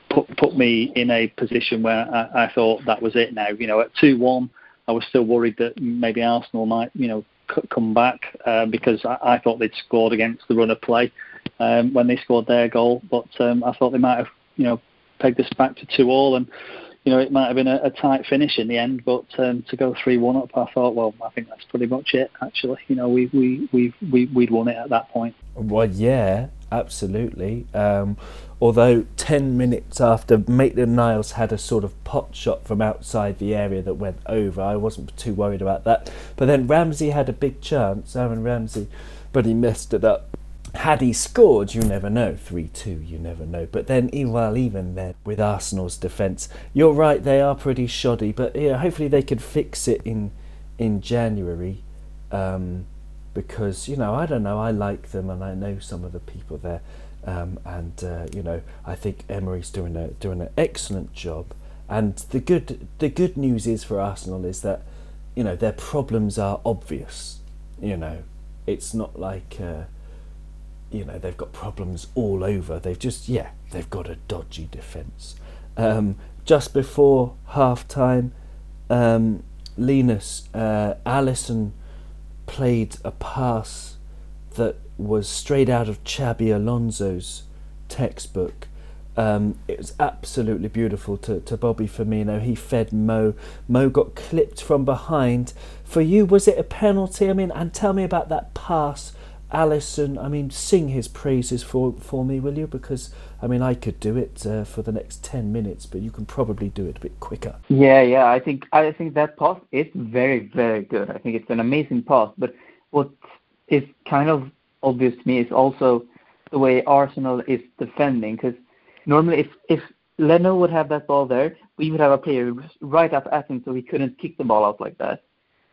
put put me in a position where I, I thought that was it. Now, you know, at two one, I was still worried that maybe Arsenal might, you know, come back uh, because I, I thought they'd scored against the run of play um, when they scored their goal. But um, I thought they might have, you know, pegged us back to two all. And you know, it might have been a, a tight finish in the end, but um, to go three-one up, I thought, well, I think that's pretty much it. Actually, you know, we we we we we'd won it at that point. Well, yeah, absolutely. Um, although 10 minutes after Maitland Niles had a sort of pot shot from outside the area that went over, I wasn't too worried about that. But then Ramsey had a big chance, Aaron Ramsey, but he messed it up. Had he scored, you never know. 3 2, you never know. But then, well, even then, with Arsenal's defence, you're right, they are pretty shoddy, but yeah, hopefully they can fix it in, in January. Um, because, you know, I don't know, I like them and I know some of the people there. Um, and uh, you know, I think Emery's doing a doing an excellent job. And the good the good news is for Arsenal is that you know their problems are obvious. You know, it's not like uh, you know they've got problems all over. They've just yeah they've got a dodgy defence. Um, just before half time, um, Linus uh, Alisson played a pass that was straight out of Xabi Alonso's textbook. Um, it was absolutely beautiful to, to Bobby Firmino. He fed Mo. Mo got clipped from behind. For you, was it a penalty? I mean, and tell me about that pass. Alisson, I mean, sing his praises for, for me, will you? Because, I mean, I could do it uh, for the next 10 minutes, but you can probably do it a bit quicker. Yeah, yeah, I think I think that pass is very, very good. I think it's an amazing pass, but what is kind of obvious to me is also the way Arsenal is defending. Because normally, if if Leno would have that ball there, we would have a player right up at him, so he couldn't kick the ball out like that.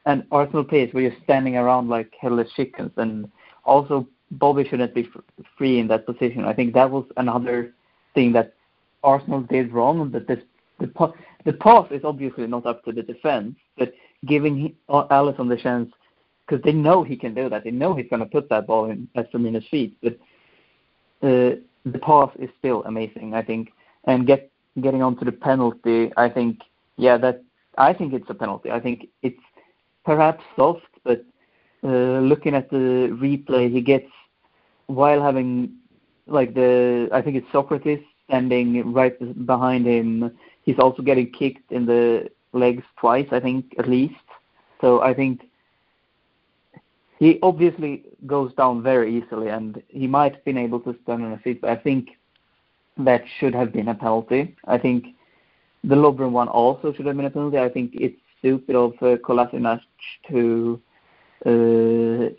And Arsenal players were just standing around like headless chickens. And also, Bobby shouldn't be free in that position. I think that was another thing that Arsenal did wrong. That this the the pass is obviously not up to the defense, but giving Alisson the chance because they know he can do that. They know he's going to put that ball in at Firmino's feet. But uh, the pass is still amazing, I think. And get getting onto the penalty, I think, yeah, that I think it's a penalty. I think it's perhaps soft, but uh, looking at the replay, he gets while having like the I think it's Sokratis standing right behind him. He's also getting kicked in the legs twice, I think at least. So I think he obviously goes down very easily, and he might have been able to stand on his feet, but I think that should have been a penalty. I think the Lovren one also should have been a penalty. I think it's stupid of uh, Kolasinac to uh,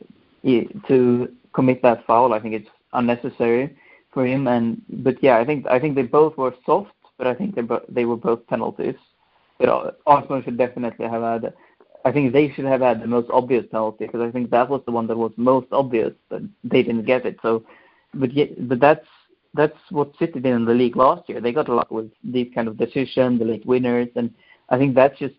to commit that foul. I think it's unnecessary for him. And but yeah, I think I think they both were soft, but I think they they were both penalties. But Arsenal should definitely have had I think they should have had the most obvious penalty because I think that was the one that was most obvious, but they didn't get it. So, but yet, but that's that's what City did in the league last year. They got a lot with these kind of decisions, the late winners, and I think that's just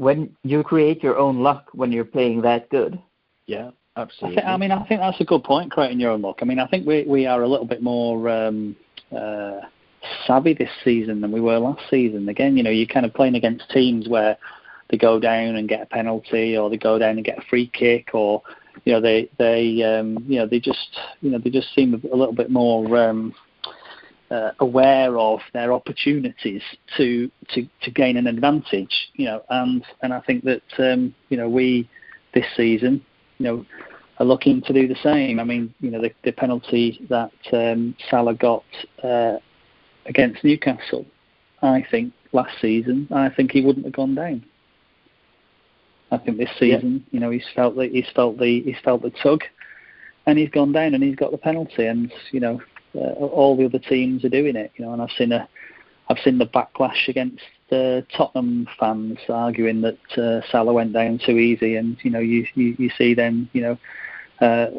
when you create your own luck when you're playing that good. Yeah, absolutely. I, think, I mean, I think that's a good point, creating your own luck. I mean, I think we we are a little bit more. Um, uh, savvy this season than we were last season. Again, you know, you're kind of playing against teams where they go down and get a penalty, or they go down and get a free kick, or you know they they um, you know they just you know they just seem a little bit more um, uh, aware of their opportunities to, to to gain an advantage. You know, and and I think that um, you know we this season you know are looking to do the same. I mean, you know, the, the penalty that um, Salah got uh, against Newcastle, I think last season, I think he wouldn't have gone down. I think this season, yeah. you know, he's felt the he's felt the he's felt the tug, and he's gone down and he's got the penalty, and you know, uh, all the other teams are doing it, you know, and I've seen a I've seen the backlash against the Tottenham fans arguing that uh, Salah went down too easy, and you know, you you, you see them, you know, uh,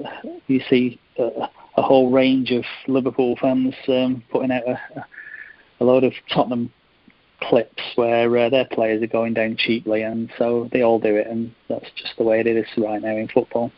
you see a, a whole range of Liverpool fans um, putting out a, a load of Tottenham clips where uh, their players are going down cheaply, and so they all do it, and that's just the way it is right now in football.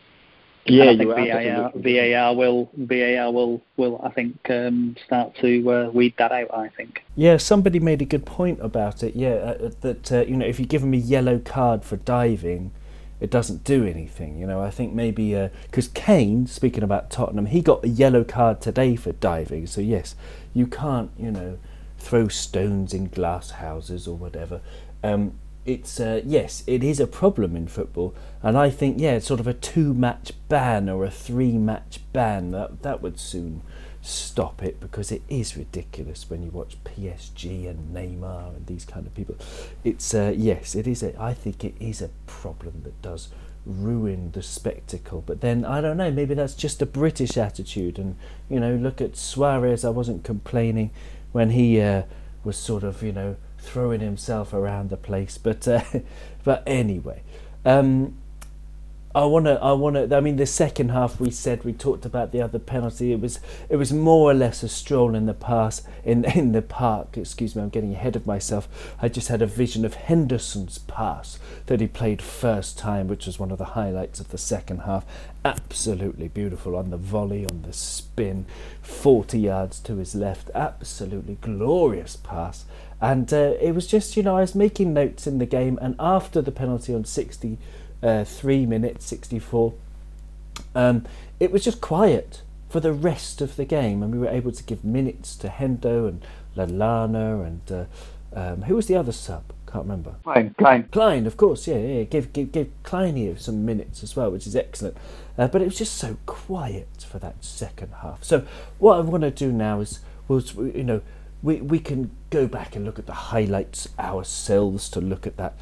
Yeah, I think VAR, VAR will VAR will will I think um, start to uh, weed that out. I think. Yeah, somebody made a good point about it. Yeah, uh, that uh, you know if you give him a yellow card for diving, it doesn't do anything. You know, I think maybe because uh, Kane, speaking about Tottenham, he got a yellow card today for diving. So yes, you can't you know throw stones in glass houses or whatever. Um, it's uh, yes, it is a problem in football, and I think yeah, it's sort of a two-match ban or a three-match ban that that would soon stop it because it is ridiculous when you watch PSG and Neymar and these kind of people. It's uh, yes, it is. A, I think it is a problem that does ruin the spectacle. But then I don't know. Maybe that's just a British attitude. And you know, look at Suarez. I wasn't complaining when he uh, was sort of you know throwing himself around the place. But uh, [laughs] but anyway, um, I want to. I want to. I mean, the second half we said we talked about the other penalty. It was it was more or less a stroll in the pass in [laughs] in the park. Excuse me, I'm getting ahead of myself. I just had a vision of Henderson's pass that he played first time, which was one of the highlights of the second half. Absolutely beautiful on the volley, on the spin, 40 yards to his left. Absolutely glorious pass. And uh, it was just, you know, I was making notes in the game, and after the penalty on 63 uh, minutes, 64, um, it was just quiet for the rest of the game, and we were able to give minutes to Hendo and Lallana and uh, um, who was the other sub? Can't remember. Klein. Klein. Klein, of course, yeah, yeah. Give give give Klein some minutes as well, which is excellent. Uh, but it was just so quiet for that second half. So what I want to do now is, was you know, we, we can go back and look at the highlights ourselves to look at that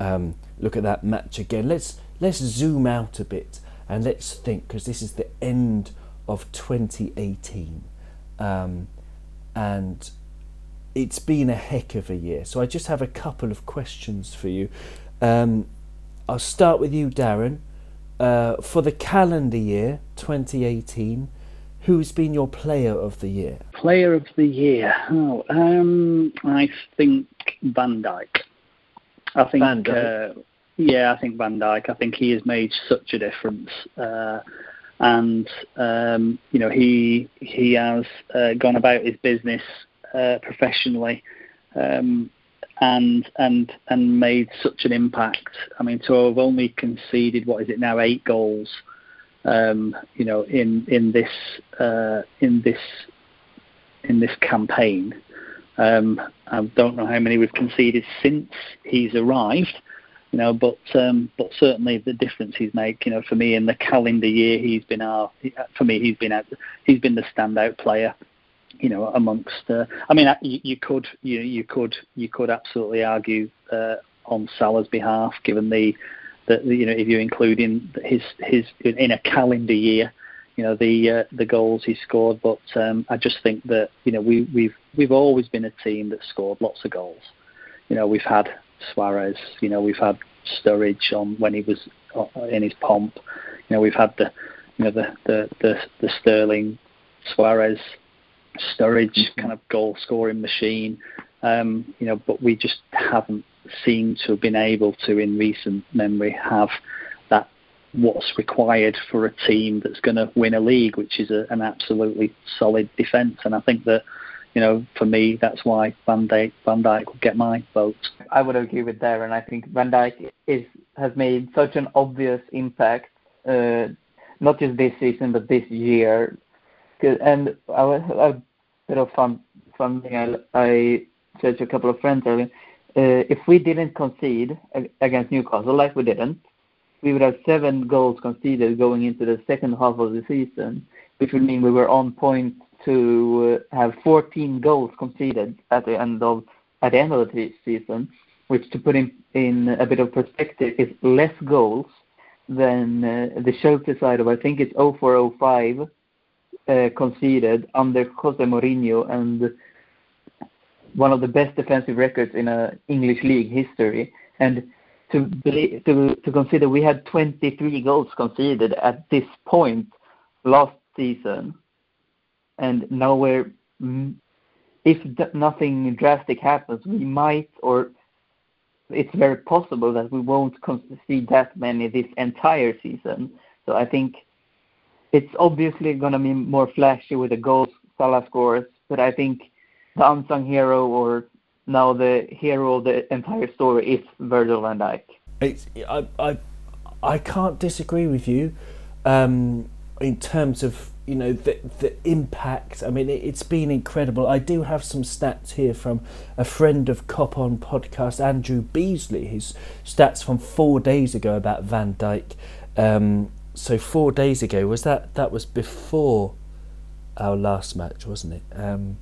um, look at that match again. Let's let's zoom out a bit and let's think because this is the end of 2018, um, and it's been a heck of a year. So I just have a couple of questions for you. Um, I'll start with you, Darren. Uh, for the calendar year 2018, Who's been your player of the year? Player of the year. Oh, um, I think Van Dijk. I think. Van Dijk. Uh, yeah, I think Van Dijk. I think he has made such a difference, uh, and um, you know he he has uh, gone about his business uh, professionally. Um, and and and made such an impact. I mean, to have only conceded what is it now eight goals um, you know, in in this uh, in this in this campaign. Um, I don't know how many we've conceded since he's arrived, you know, but um, but certainly the difference he's made, you know, for me in the calendar year, he's been our for me he's been he's been the standout player, you know, amongst. Uh, I mean, you, you could you you could you could absolutely argue uh, on Salah's behalf, given the that you know if you include in his his in a calendar year, you know the uh, the goals he scored. But um, I just think that you know we we've we've always been a team that scored lots of goals. You know we've had Suarez. You know we've had Sturridge on when he was uh, in his pomp. You know we've had the you know the the the, the Sterling Suarez Sturridge mm-hmm. kind of goal scoring machine. Um, you know, but we just haven't seem to have been able to, in recent memory, have that what's required for a team that's going to win a league, which is a, an absolutely solid defence. And I think that, you know, for me, that's why Van Dijk, Van Dijk will get my vote. I would agree with there, and I think Van Dijk is has made such an obvious impact, uh, not just this season but this year. And I a bit of fun, fun thing I, I said to a couple of friends earlier if we didn't concede against Newcastle, like we didn't, we would have seven goals conceded going into the second half of the season, which would mean we were on point to uh, have 14 goals conceded at the end of at the end of the season, which to put in in a bit of perspective is less goals than uh, the Chelsea side of I think it's 0405 uh, conceded under Jose Mourinho and one of the best defensive records in a English league history. And to to to consider we had 23 goals conceded at this point last season, and now we're mm, if nothing drastic happens, we might or it's very possible that we won't concede that many this entire season. So I think it's obviously going to be more flashy with the goals Salah scores, but I think the unsung hero or now the hero of the entire story is Virgil van Dijk. It's, I, I, I can't disagree with you. Um, in terms of you know the the impact. I mean, it, it's been incredible. I do have some stats here from a friend of Cop on podcast, Andrew Beasley. His stats from four days ago about Van Dijk. Um, so four days ago was that that was before our last match, wasn't it? Um,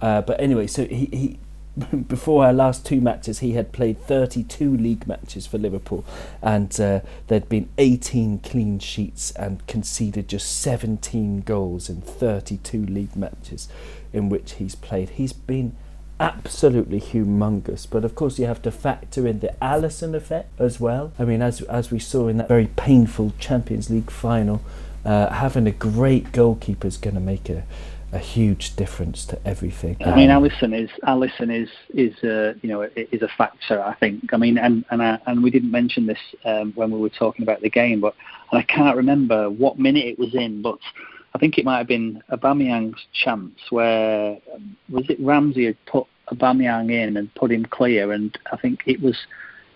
uh, but anyway, so he, he [laughs] before our last two matches, he had played 32 league matches for Liverpool, and uh, there'd been 18 clean sheets and conceded just 17 goals in 32 league matches in which he's played. He's been absolutely humongous, but of course you have to factor in the Alisson effect as well. I mean, as as we saw in that very painful Champions League final, uh, having a great goalkeeper is going to make a a huge difference to everything. I mean, Alisson is Alisson is is uh, you know is a factor. I think. I mean, and and I, and we didn't mention this um, when we were talking about the game, but and I can't remember what minute it was in, but I think it might have been Aubameyang's chance where um, was it Ramsey had put Aubameyang in and put him clear, and I think it was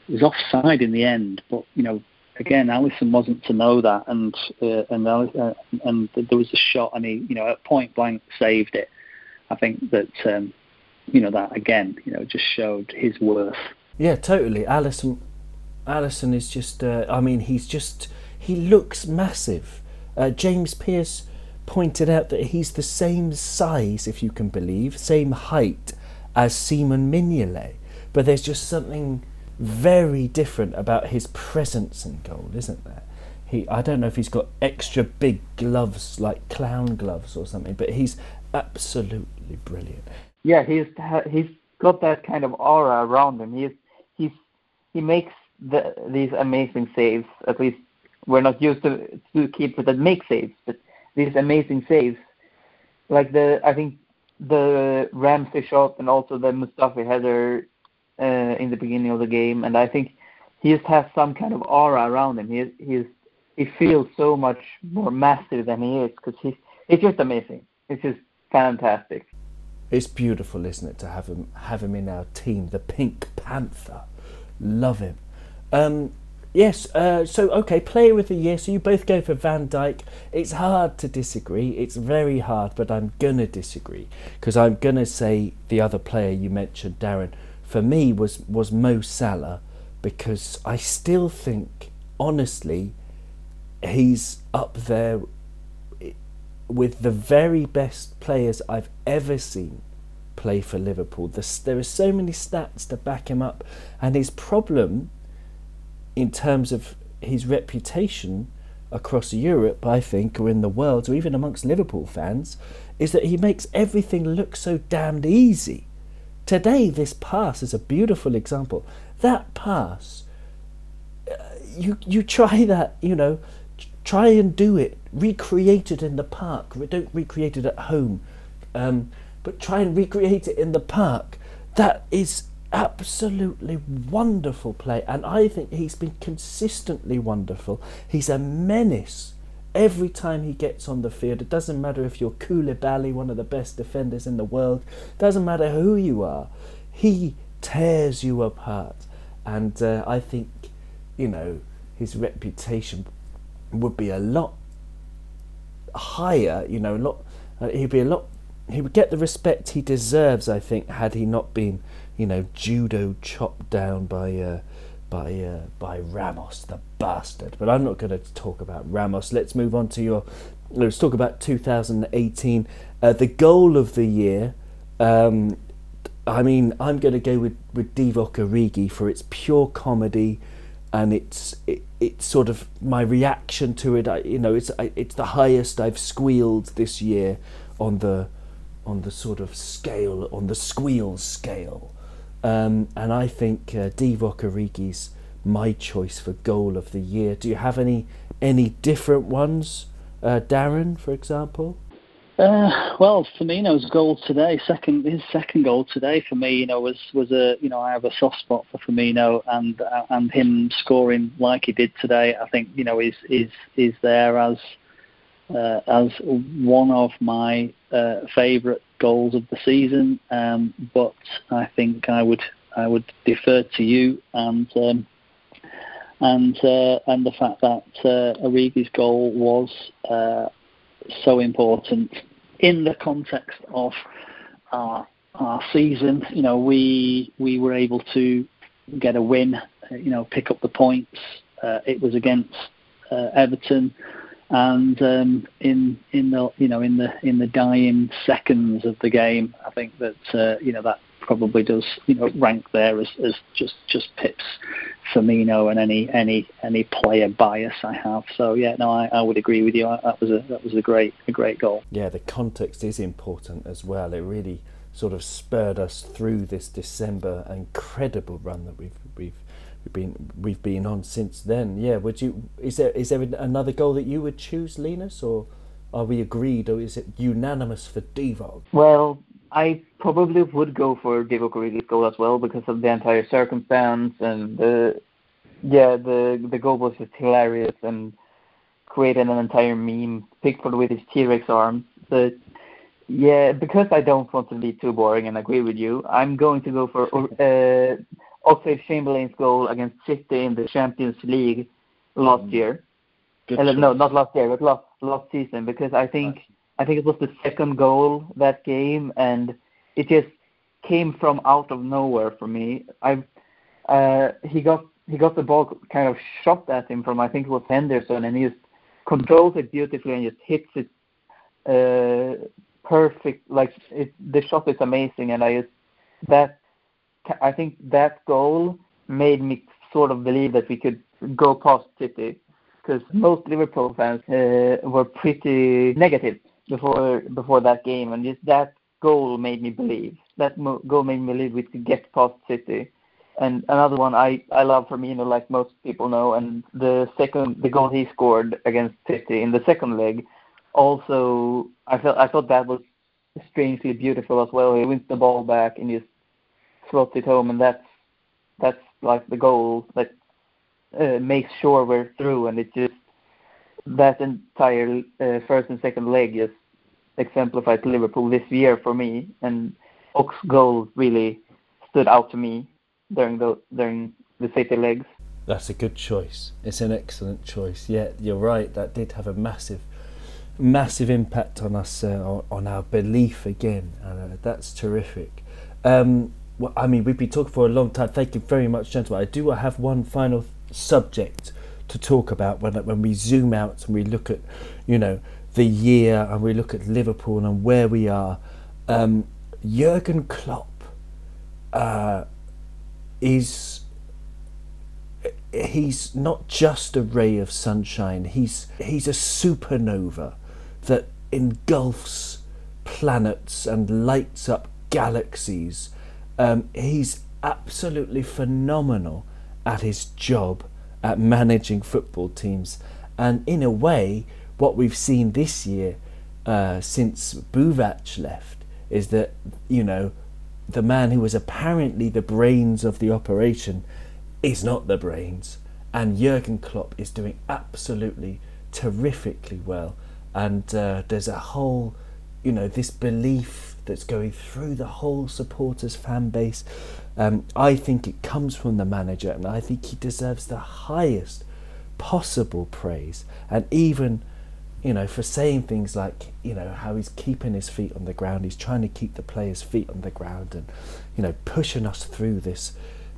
it was offside in the end, but you know again, Alisson wasn't to know that, and uh, and uh, and there was a shot, and he, you know, at point blank saved it. I think that um, you know that again, you know, just showed his worth. Yeah, totally. Alisson, Alisson is just. Uh, I mean, he's just. He looks massive. Uh, James Pearce pointed out that he's the same size, if you can believe, same height as Simon Mignolet, but there's just something very different about his presence in goal, isn't there? He, I don't know if he's got extra big gloves like clown gloves or something, but he's absolutely brilliant. Yeah, he's he's got that kind of aura around him. He's he's he makes the, these amazing saves. At least we're not used to to keepers that make saves, but these amazing saves, like the I think the Ramsey shot and also the Mustafi header uh, in the beginning of the game, and I think he just has some kind of aura around him. He he's he feels so much more massive than he is because he's it's just amazing. It's just fantastic. It's beautiful, isn't it, to have him have him in our team, the Pink Panther. Love him. Um, yes. Uh, so okay, player of the year. So you both go for Van Dijk. It's hard to disagree. It's very hard, but I'm gonna disagree because I'm gonna say the other player you mentioned, Darren for me was was Mo Salah because I still think honestly he's up there with the very best players I've ever seen play for Liverpool. there are so many stats to back him up, and his problem in terms of his reputation across Europe, I think, or in the world, or even amongst Liverpool fans, is that he makes everything look so damned easy. Today, this pass is a beautiful example. That pass, uh, you you try that, you know, try and do it, recreate it in the park. Don't recreate it at home, um, but try and recreate it in the park. That is absolutely wonderful play, and I think he's been consistently wonderful. He's a menace every time he gets on the field. It doesn't matter if you're Koulibaly, one of the best defenders in the world. Doesn't matter who you are. He tears you apart. And uh, I think, you know, his reputation would be a lot higher, you know, a lot, uh, he'd be a lot, he would get the respect he deserves, I think, had he not been, you know, judo chopped down by, uh, by, uh, by Ramos, the bastard. But I'm not going to talk about Ramos. Let's move on to your. Let's talk about 2018. Uh, the goal of the year. Um, I mean, I'm going to go with with Divock Origi for its pure comedy, and it's it, it's sort of my reaction to it. I, you know, it's I, it's the highest I've squealed this year on the on the sort of scale on the squeal scale, um, and I think uh, Divock Origi's my choice for goal of the year. Do you have any any different ones, uh, Darren, for example? Uh, well, Firmino's goal today, second his second goal today for me, you know, was was a you know I have a soft spot for Firmino and uh, and him scoring like he did today. I think you know is is is there as uh, as one of my uh, favourite goals of the season. Um, but I think I would I would defer to you and um, and uh, and the fact that uh, Origi's goal was uh, so important in the context of our our season. You know, we we were able to get a win. You know, pick up the points. Uh, it was against uh, Everton, and um, in in the you know in the in the dying seconds of the game, I think that uh, you know that probably does you know rank there as, as just just pips Firmino and any any any player bias I have. So yeah, no, I, I would agree with you. That was a that was a great a great goal. Yeah, the context is important as well. It really sort of spurred us through this December incredible run that we've we've we've been we've been on since then. Yeah, would you is there is there another goal that you would choose, Linus, or are we agreed, or is it unanimous for Divock? Well, I probably would go for Divock Origi's goal as well because of the entire circumstance and the yeah the the goal was just hilarious and created an entire meme. Pickford with his T-Rex arms. But yeah, because I don't want to be too boring and agree with you, I'm going to go for uh, Oxlade-Chamberlain's goal against City in the Champions League last mm. year. Uh, no, not last year, but last last season because I think I think it was the second goal that game, and it just came from out of nowhere for me. I uh, he got he got the ball kind of shot at him from I think it was Henderson, and he just controls it beautifully and just hits it uh, perfect. Like it, the shot is amazing, and I just that I think that goal made me sort of believe that we could go past City because most Liverpool fans uh, were pretty negative before before that game, and just that goal made me believe. That goal made me believe we could get past City. And another one I I love Firmino, like most people know, and the second the goal he scored against City in the second leg, also I felt I thought that was strangely beautiful as well. He wins the ball back and just slots it home, and that's that's like the goal that uh, makes sure we're through, and it just that entire uh, first and second leg just exemplifies Liverpool this year for me. And Ox goal really stood out to me during the during the City legs. That's a good choice. It's an excellent choice. Yeah, you're right. That did have a massive, massive impact on us, uh, on, our belief again. Uh, that's terrific. Um, well, I mean, we've been talking for a long time. Thank you very much, gentlemen. I do have one final subject to talk about when when we zoom out and we look at, you know, the year and we look at Liverpool and where we are. Um, Jurgen Klopp uh, is he's not just a ray of sunshine. He's he's a supernova that engulfs planets and lights up galaxies. Um, he's absolutely phenomenal at his job at managing football teams. And in a way, what we've seen this year uh, since Buvac left is that, you know, the man who was apparently the brains of the operation is not the brains. And Jurgen Klopp is doing absolutely terrifically well. And uh, there's a whole, you know, this belief that's going through the whole supporters fan base um, I think it comes from the manager, and I think he deserves the highest possible praise. And even, you know, for saying things like, you know, how he's keeping his feet on the ground, he's trying to keep the players' feet on the ground, and you know, pushing us through this,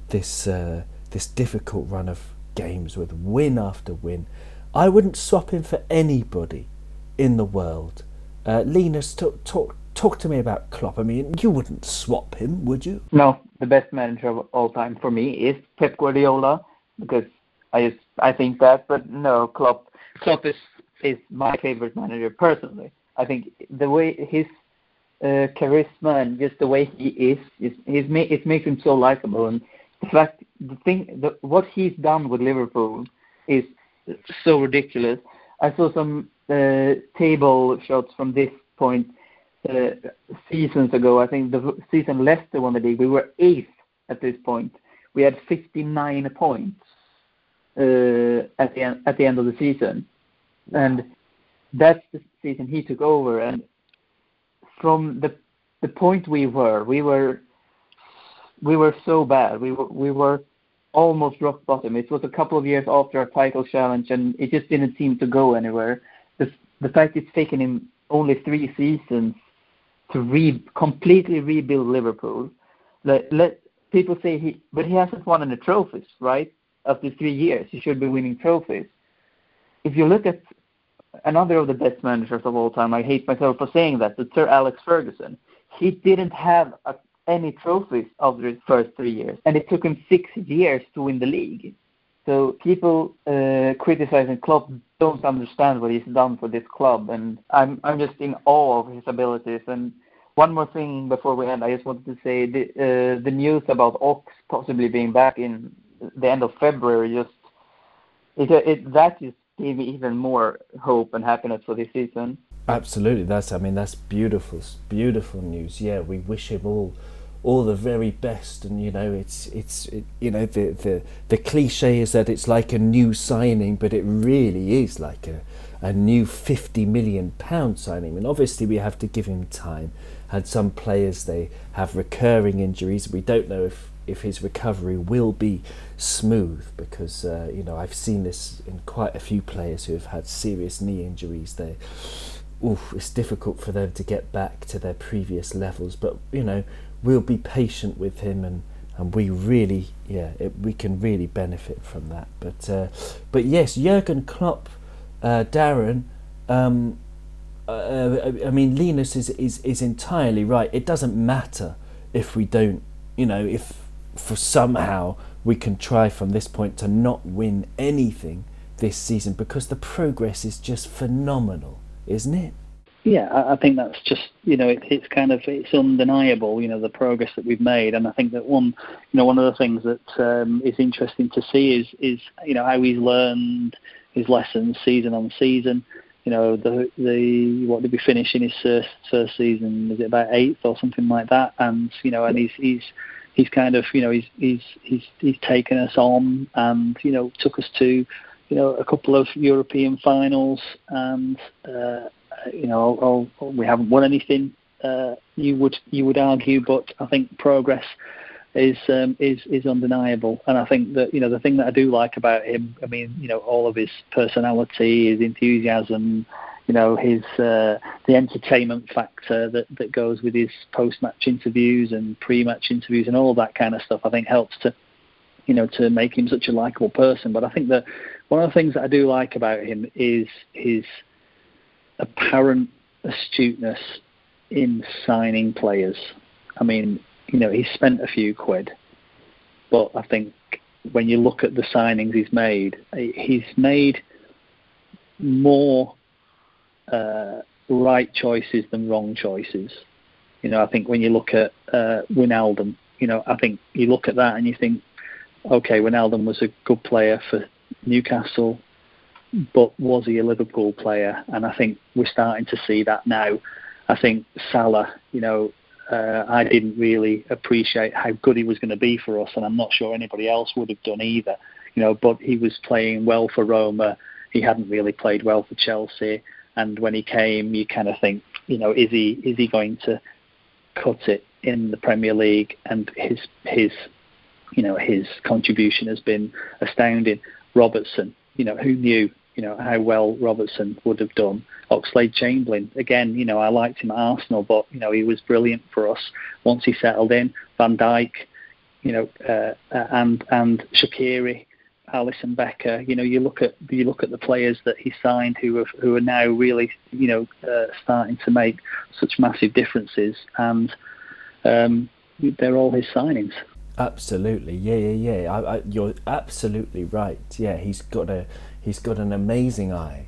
this, uh, this difficult run of games with win after win. I wouldn't swap him for anybody in the world. Uh, Linus, talk, talk talk to me about Klopp. I mean, you wouldn't swap him, would you? No, the best manager of all time for me is Pep Guardiola because I just I think that. But no, Klopp Klopp is is my favorite manager personally. I think the way his uh, charisma and just the way he is, is it makes him so likable. And the fact, the thing, the, what he's done with Liverpool is so ridiculous. I saw some uh, table shots from this point seasons ago, I think the season Leicester won the league, we were eighth at this point. We had 59 points uh, at the end at the end of the season, and that's the season he took over. And from the the point we were, we were we were so bad. We were we were almost rock bottom. It was a couple of years after our title challenge, and it just didn't seem to go anywhere. The the fact it's taken him only three seasons to re completely rebuild Liverpool. Let, let people say he, but he hasn't won any trophies, right? After three years, he should be winning trophies. If you look at another of the best managers of all time, I hate myself for saying that, but Sir Alex Ferguson, he didn't have a, any trophies after his first three years, and it took him six years to win the league. So people uh, criticizing Klopp don't understand what he's done for this club, and I'm I'm just in awe of his abilities. And one more thing before we end, I just wanted to say the uh, the news about Ox possibly being back in the end of February just it, it that just gave me even more hope and happiness for this season. Absolutely, that's I mean that's beautiful, beautiful news. Yeah, we wish him all all the very best and you know it's it's it, you know the the the cliche is that it's like a new signing but it really is like a a new 50 million pound signing. And obviously we have to give him time. Had some players they have recurring injuries. We don't know if if his recovery will be smooth because uh, you know I've seen this in quite a few players who have had serious knee injuries. They oof, it's difficult for them to get back to their previous levels. But you know we'll be patient with him and and we really yeah it, we can really benefit from that. But uh, but yes Jurgen Klopp uh, Darren um, uh, I mean Linus is, is is entirely right. It doesn't matter if we don't you know if for somehow we can try from this point to not win anything this season because the progress is just phenomenal isn't it yeah, I think that's just you know it, it's kind of it's undeniable you know the progress that we've made, and I think that one you know one of the things that um, is interesting to see is is you know how he's learned his lessons season on season. You know the the what did we finish in his first first season? Is it about eighth or something like that? And you know and he's he's he's kind of you know he's he's he's he's taken us on and you know took us to you know a couple of European finals and. Uh, you know, we haven't won anything. Uh, you would you would argue, but I think progress is um, is is undeniable. And I think that you know the thing that I do like about him, I mean, you know, all of his personality, his enthusiasm, you know, his uh, the entertainment factor that that goes with his post-match interviews and pre-match interviews and all that kind of stuff. I think helps to you know to make him such a likable person. But I think that one of the things that I do like about him is his apparent astuteness in signing players. I mean, you know, he spent a few quid, but I think when you look at the signings he's made, he's made more uh, right choices than wrong choices. You know, I think when you look at uh, you know, I think you look at that and you think, okay, Wijnaldum was a good player for Newcastle but was he a Liverpool player? And I think we're starting to see that now. I think Salah, you know, uh, I didn't really appreciate how good he was going to be for us, and I'm not sure anybody else would have done either. You know, but he was playing well for Roma. He hadn't really played well for Chelsea, and when he came, you kind of think, you know, is he is he going to cut it in the Premier League? And his his you know his contribution has been astounding. Robertson, you know, who knew you know how well Robertson would have done. Oxlade Chamberlain, again, you know I liked him at Arsenal, but you know he was brilliant for us once he settled in. Van Dijk, you know, uh, uh and and Shaqiri, Alisson Becker. You know, you look at you look at the players that he signed who have, who are now really you know uh, starting to make such massive differences, and um, they're all his signings. Absolutely, yeah, yeah, yeah. I, I, you're absolutely right. Yeah, he's got a he's got an amazing eye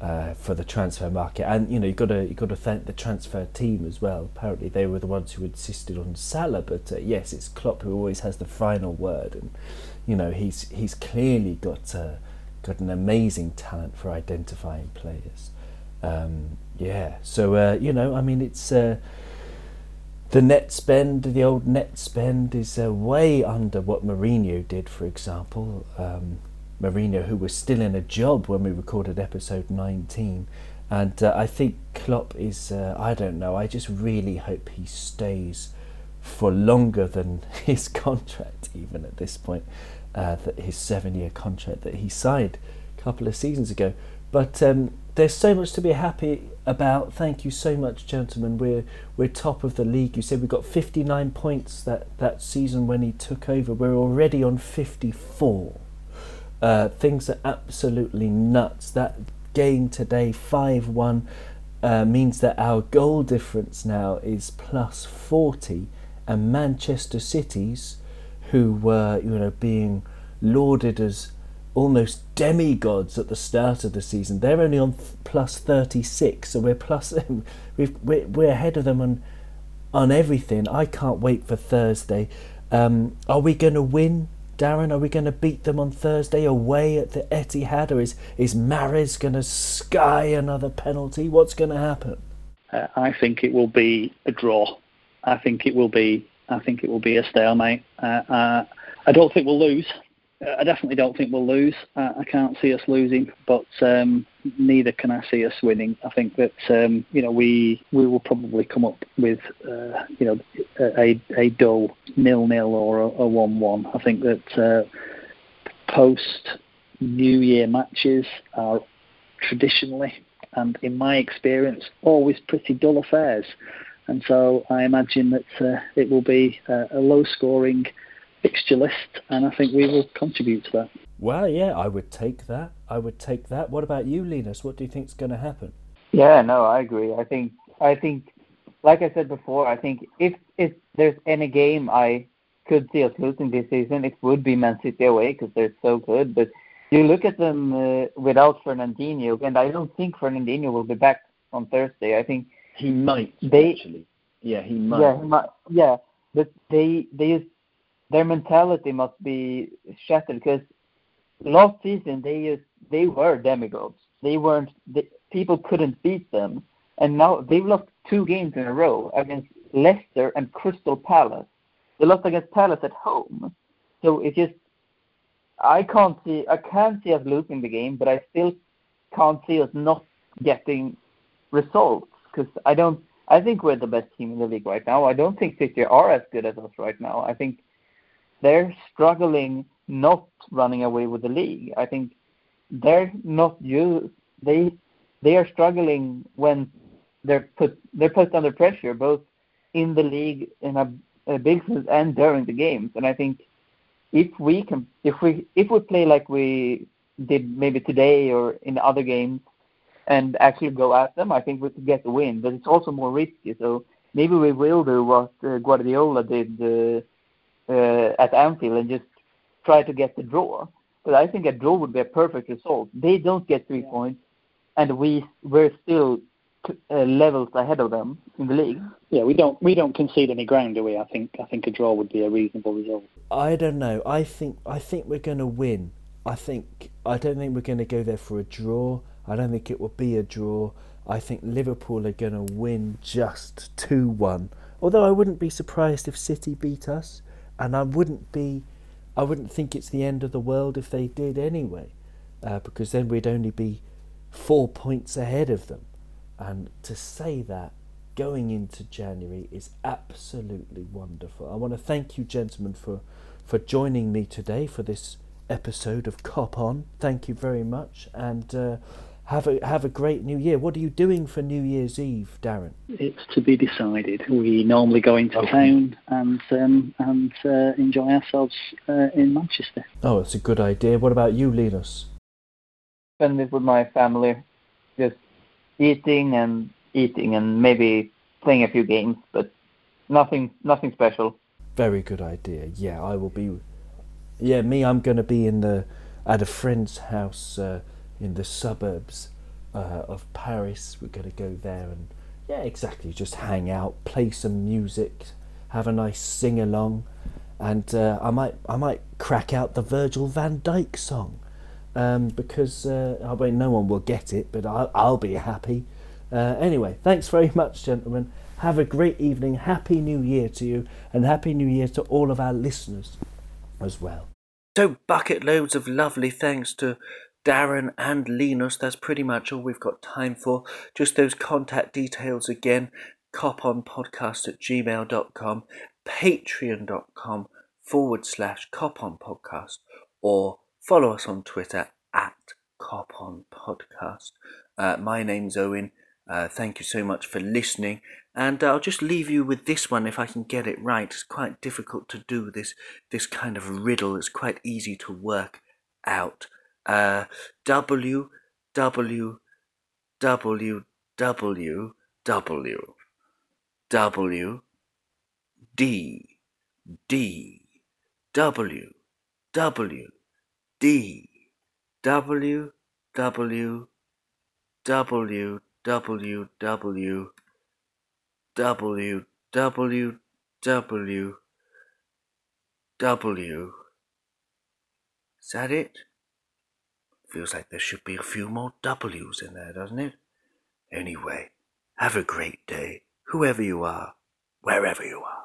uh, for the transfer market, and you know you've got to you've got to thank the transfer team as well. Apparently, they were the ones who insisted on Salah, but uh, yes, it's Klopp who always has the final word, and you know he's he's clearly got uh, got an amazing talent for identifying players. Um, yeah, so uh, you know, I mean, it's uh, the net spend, the old net spend is uh, way under what Mourinho did, for example. Um, Mourinho, who was still in a job when we recorded episode 19. And uh, I think Klopp is, uh, I don't know, I just really hope he stays for longer than [laughs] his contract, even at this point, uh, that his seven year contract that he signed a couple of seasons ago. But um, there's so much to be happy about. Thank you so much, gentlemen. We're we're top of the league. You said we got 59 points that, that season when he took over. We're already on 54. Uh, things are absolutely nuts. That game today, 5 1, uh, means that our goal difference now is plus 40, and Manchester City's, who were you know being lauded as almost demigods at the start of the season. They're only on plus 36, so we're plus [laughs] we've, we're, we're ahead of them on on everything. I can't wait for Thursday. Um, are we going to win, Darren? Are we going to beat them on Thursday away at the Etihad, or is is Mahrez going to sky another penalty? What's going to happen? Uh, I think it will be a draw. I think it will be. I think it will be a stalemate. Uh, uh, I don't think we'll lose. I definitely don't think we'll lose. Uh, I can't see us losing, but um, neither can I see us winning. I think that um, you know we we will probably come up with uh, you know a a dull nil nil or a, a one one. I think that uh, post New Year matches are traditionally and in my experience always pretty dull affairs, and so I imagine that uh, it will be a low scoring fixture list, and I think we will contribute to that. Well, yeah, I would take that. I would take that. What about you, Linus? What do you think is going to happen? Yeah, no, I agree. I think, I think, like I said before, I think if if there's any game I could see us losing this season, it would be Man City away because they're so good. But you look at them uh, without Fernandinho, and I don't think Fernandinho will be back on Thursday. I think he might they, actually. Yeah, he might. Yeah, he might. Yeah, but they they just their mentality must be shattered because last season they they were demigods. They weren't they, people couldn't beat them, and now they've lost two games in a row against Leicester and Crystal Palace. They lost against Palace at home, so it just I can't see I can't see us losing the game, but I still can't see us not getting results because I don't. I think we're the best team in the league right now. I don't think City are as good as us right now. I think they're struggling not running away with the league. I think they're not you they they are struggling when they're put they're put under pressure both in the league in a, a big sense and during the games. And I think if we can if we if we play like we did maybe today or in other games and actually go at them, I think we could get the win. But it's also more risky. So maybe we will do what uh, Guardiola did uh, uh, at Anfield and just try to get the draw. But I think a draw would be a perfect result. They don't get three yeah. points, and we we're still uh, levels ahead of them in the league. Yeah, we don't we don't concede any ground, do we? I think I think a draw would be a reasonable result. I don't know. I think I think we're going to win. I think I don't think we're going to go there for a draw. I don't think it will be a draw. I think Liverpool are going to win just two one. Although I wouldn't be surprised if City beat us and I wouldn't be, I wouldn't think it's the end of the world if they did anyway, uh, because then we'd only be four points ahead of them, and to say that going into January is absolutely wonderful. I want to thank you, gentlemen, for for joining me today for this episode of Cop On. Thank you very much, and. Uh, have a have a great New Year. What are you doing for New Year's Eve, Darren? It's to be decided. We normally go into okay. town and um, and uh, enjoy ourselves uh, in Manchester. Oh, it's a good idea. What about you, Linus? Spend it with my family, just eating and eating and maybe playing a few games, but nothing nothing special. Very good idea. Yeah, I will be. Yeah, me. I'm going to be in the at a friend's house. Uh, in the suburbs uh, of Paris. We're going to go there and, yeah, exactly, just hang out, play some music, have a nice sing along, and uh, I might I might crack out the Virgil Van Dijk song. Um, because uh, I mean, no one will get it, but I'll, I'll be happy. Uh, anyway, thanks very much, gentlemen. Have a great evening. Happy New Year to you, and Happy New Year to all of our listeners as well. So, bucket loads of lovely thanks to Darren and Linus. That's pretty much all we've got time for. Just those contact details again coponpodcast at gmail.com, patreon.com forward slash coponpodcast, or follow us on Twitter at Cop On podcast. Uh, my name's Owen. Uh, thank you so much for listening. And I'll just leave you with this one if I can get it right. It's quite difficult to do this this kind of riddle. It's quite easy to work out. Uh, w W W W W W D D W W D W W W W W W W W W Is that it? Feels like there should be a few more W's in there, doesn't it? Anyway, have a great day, whoever you are, wherever you are.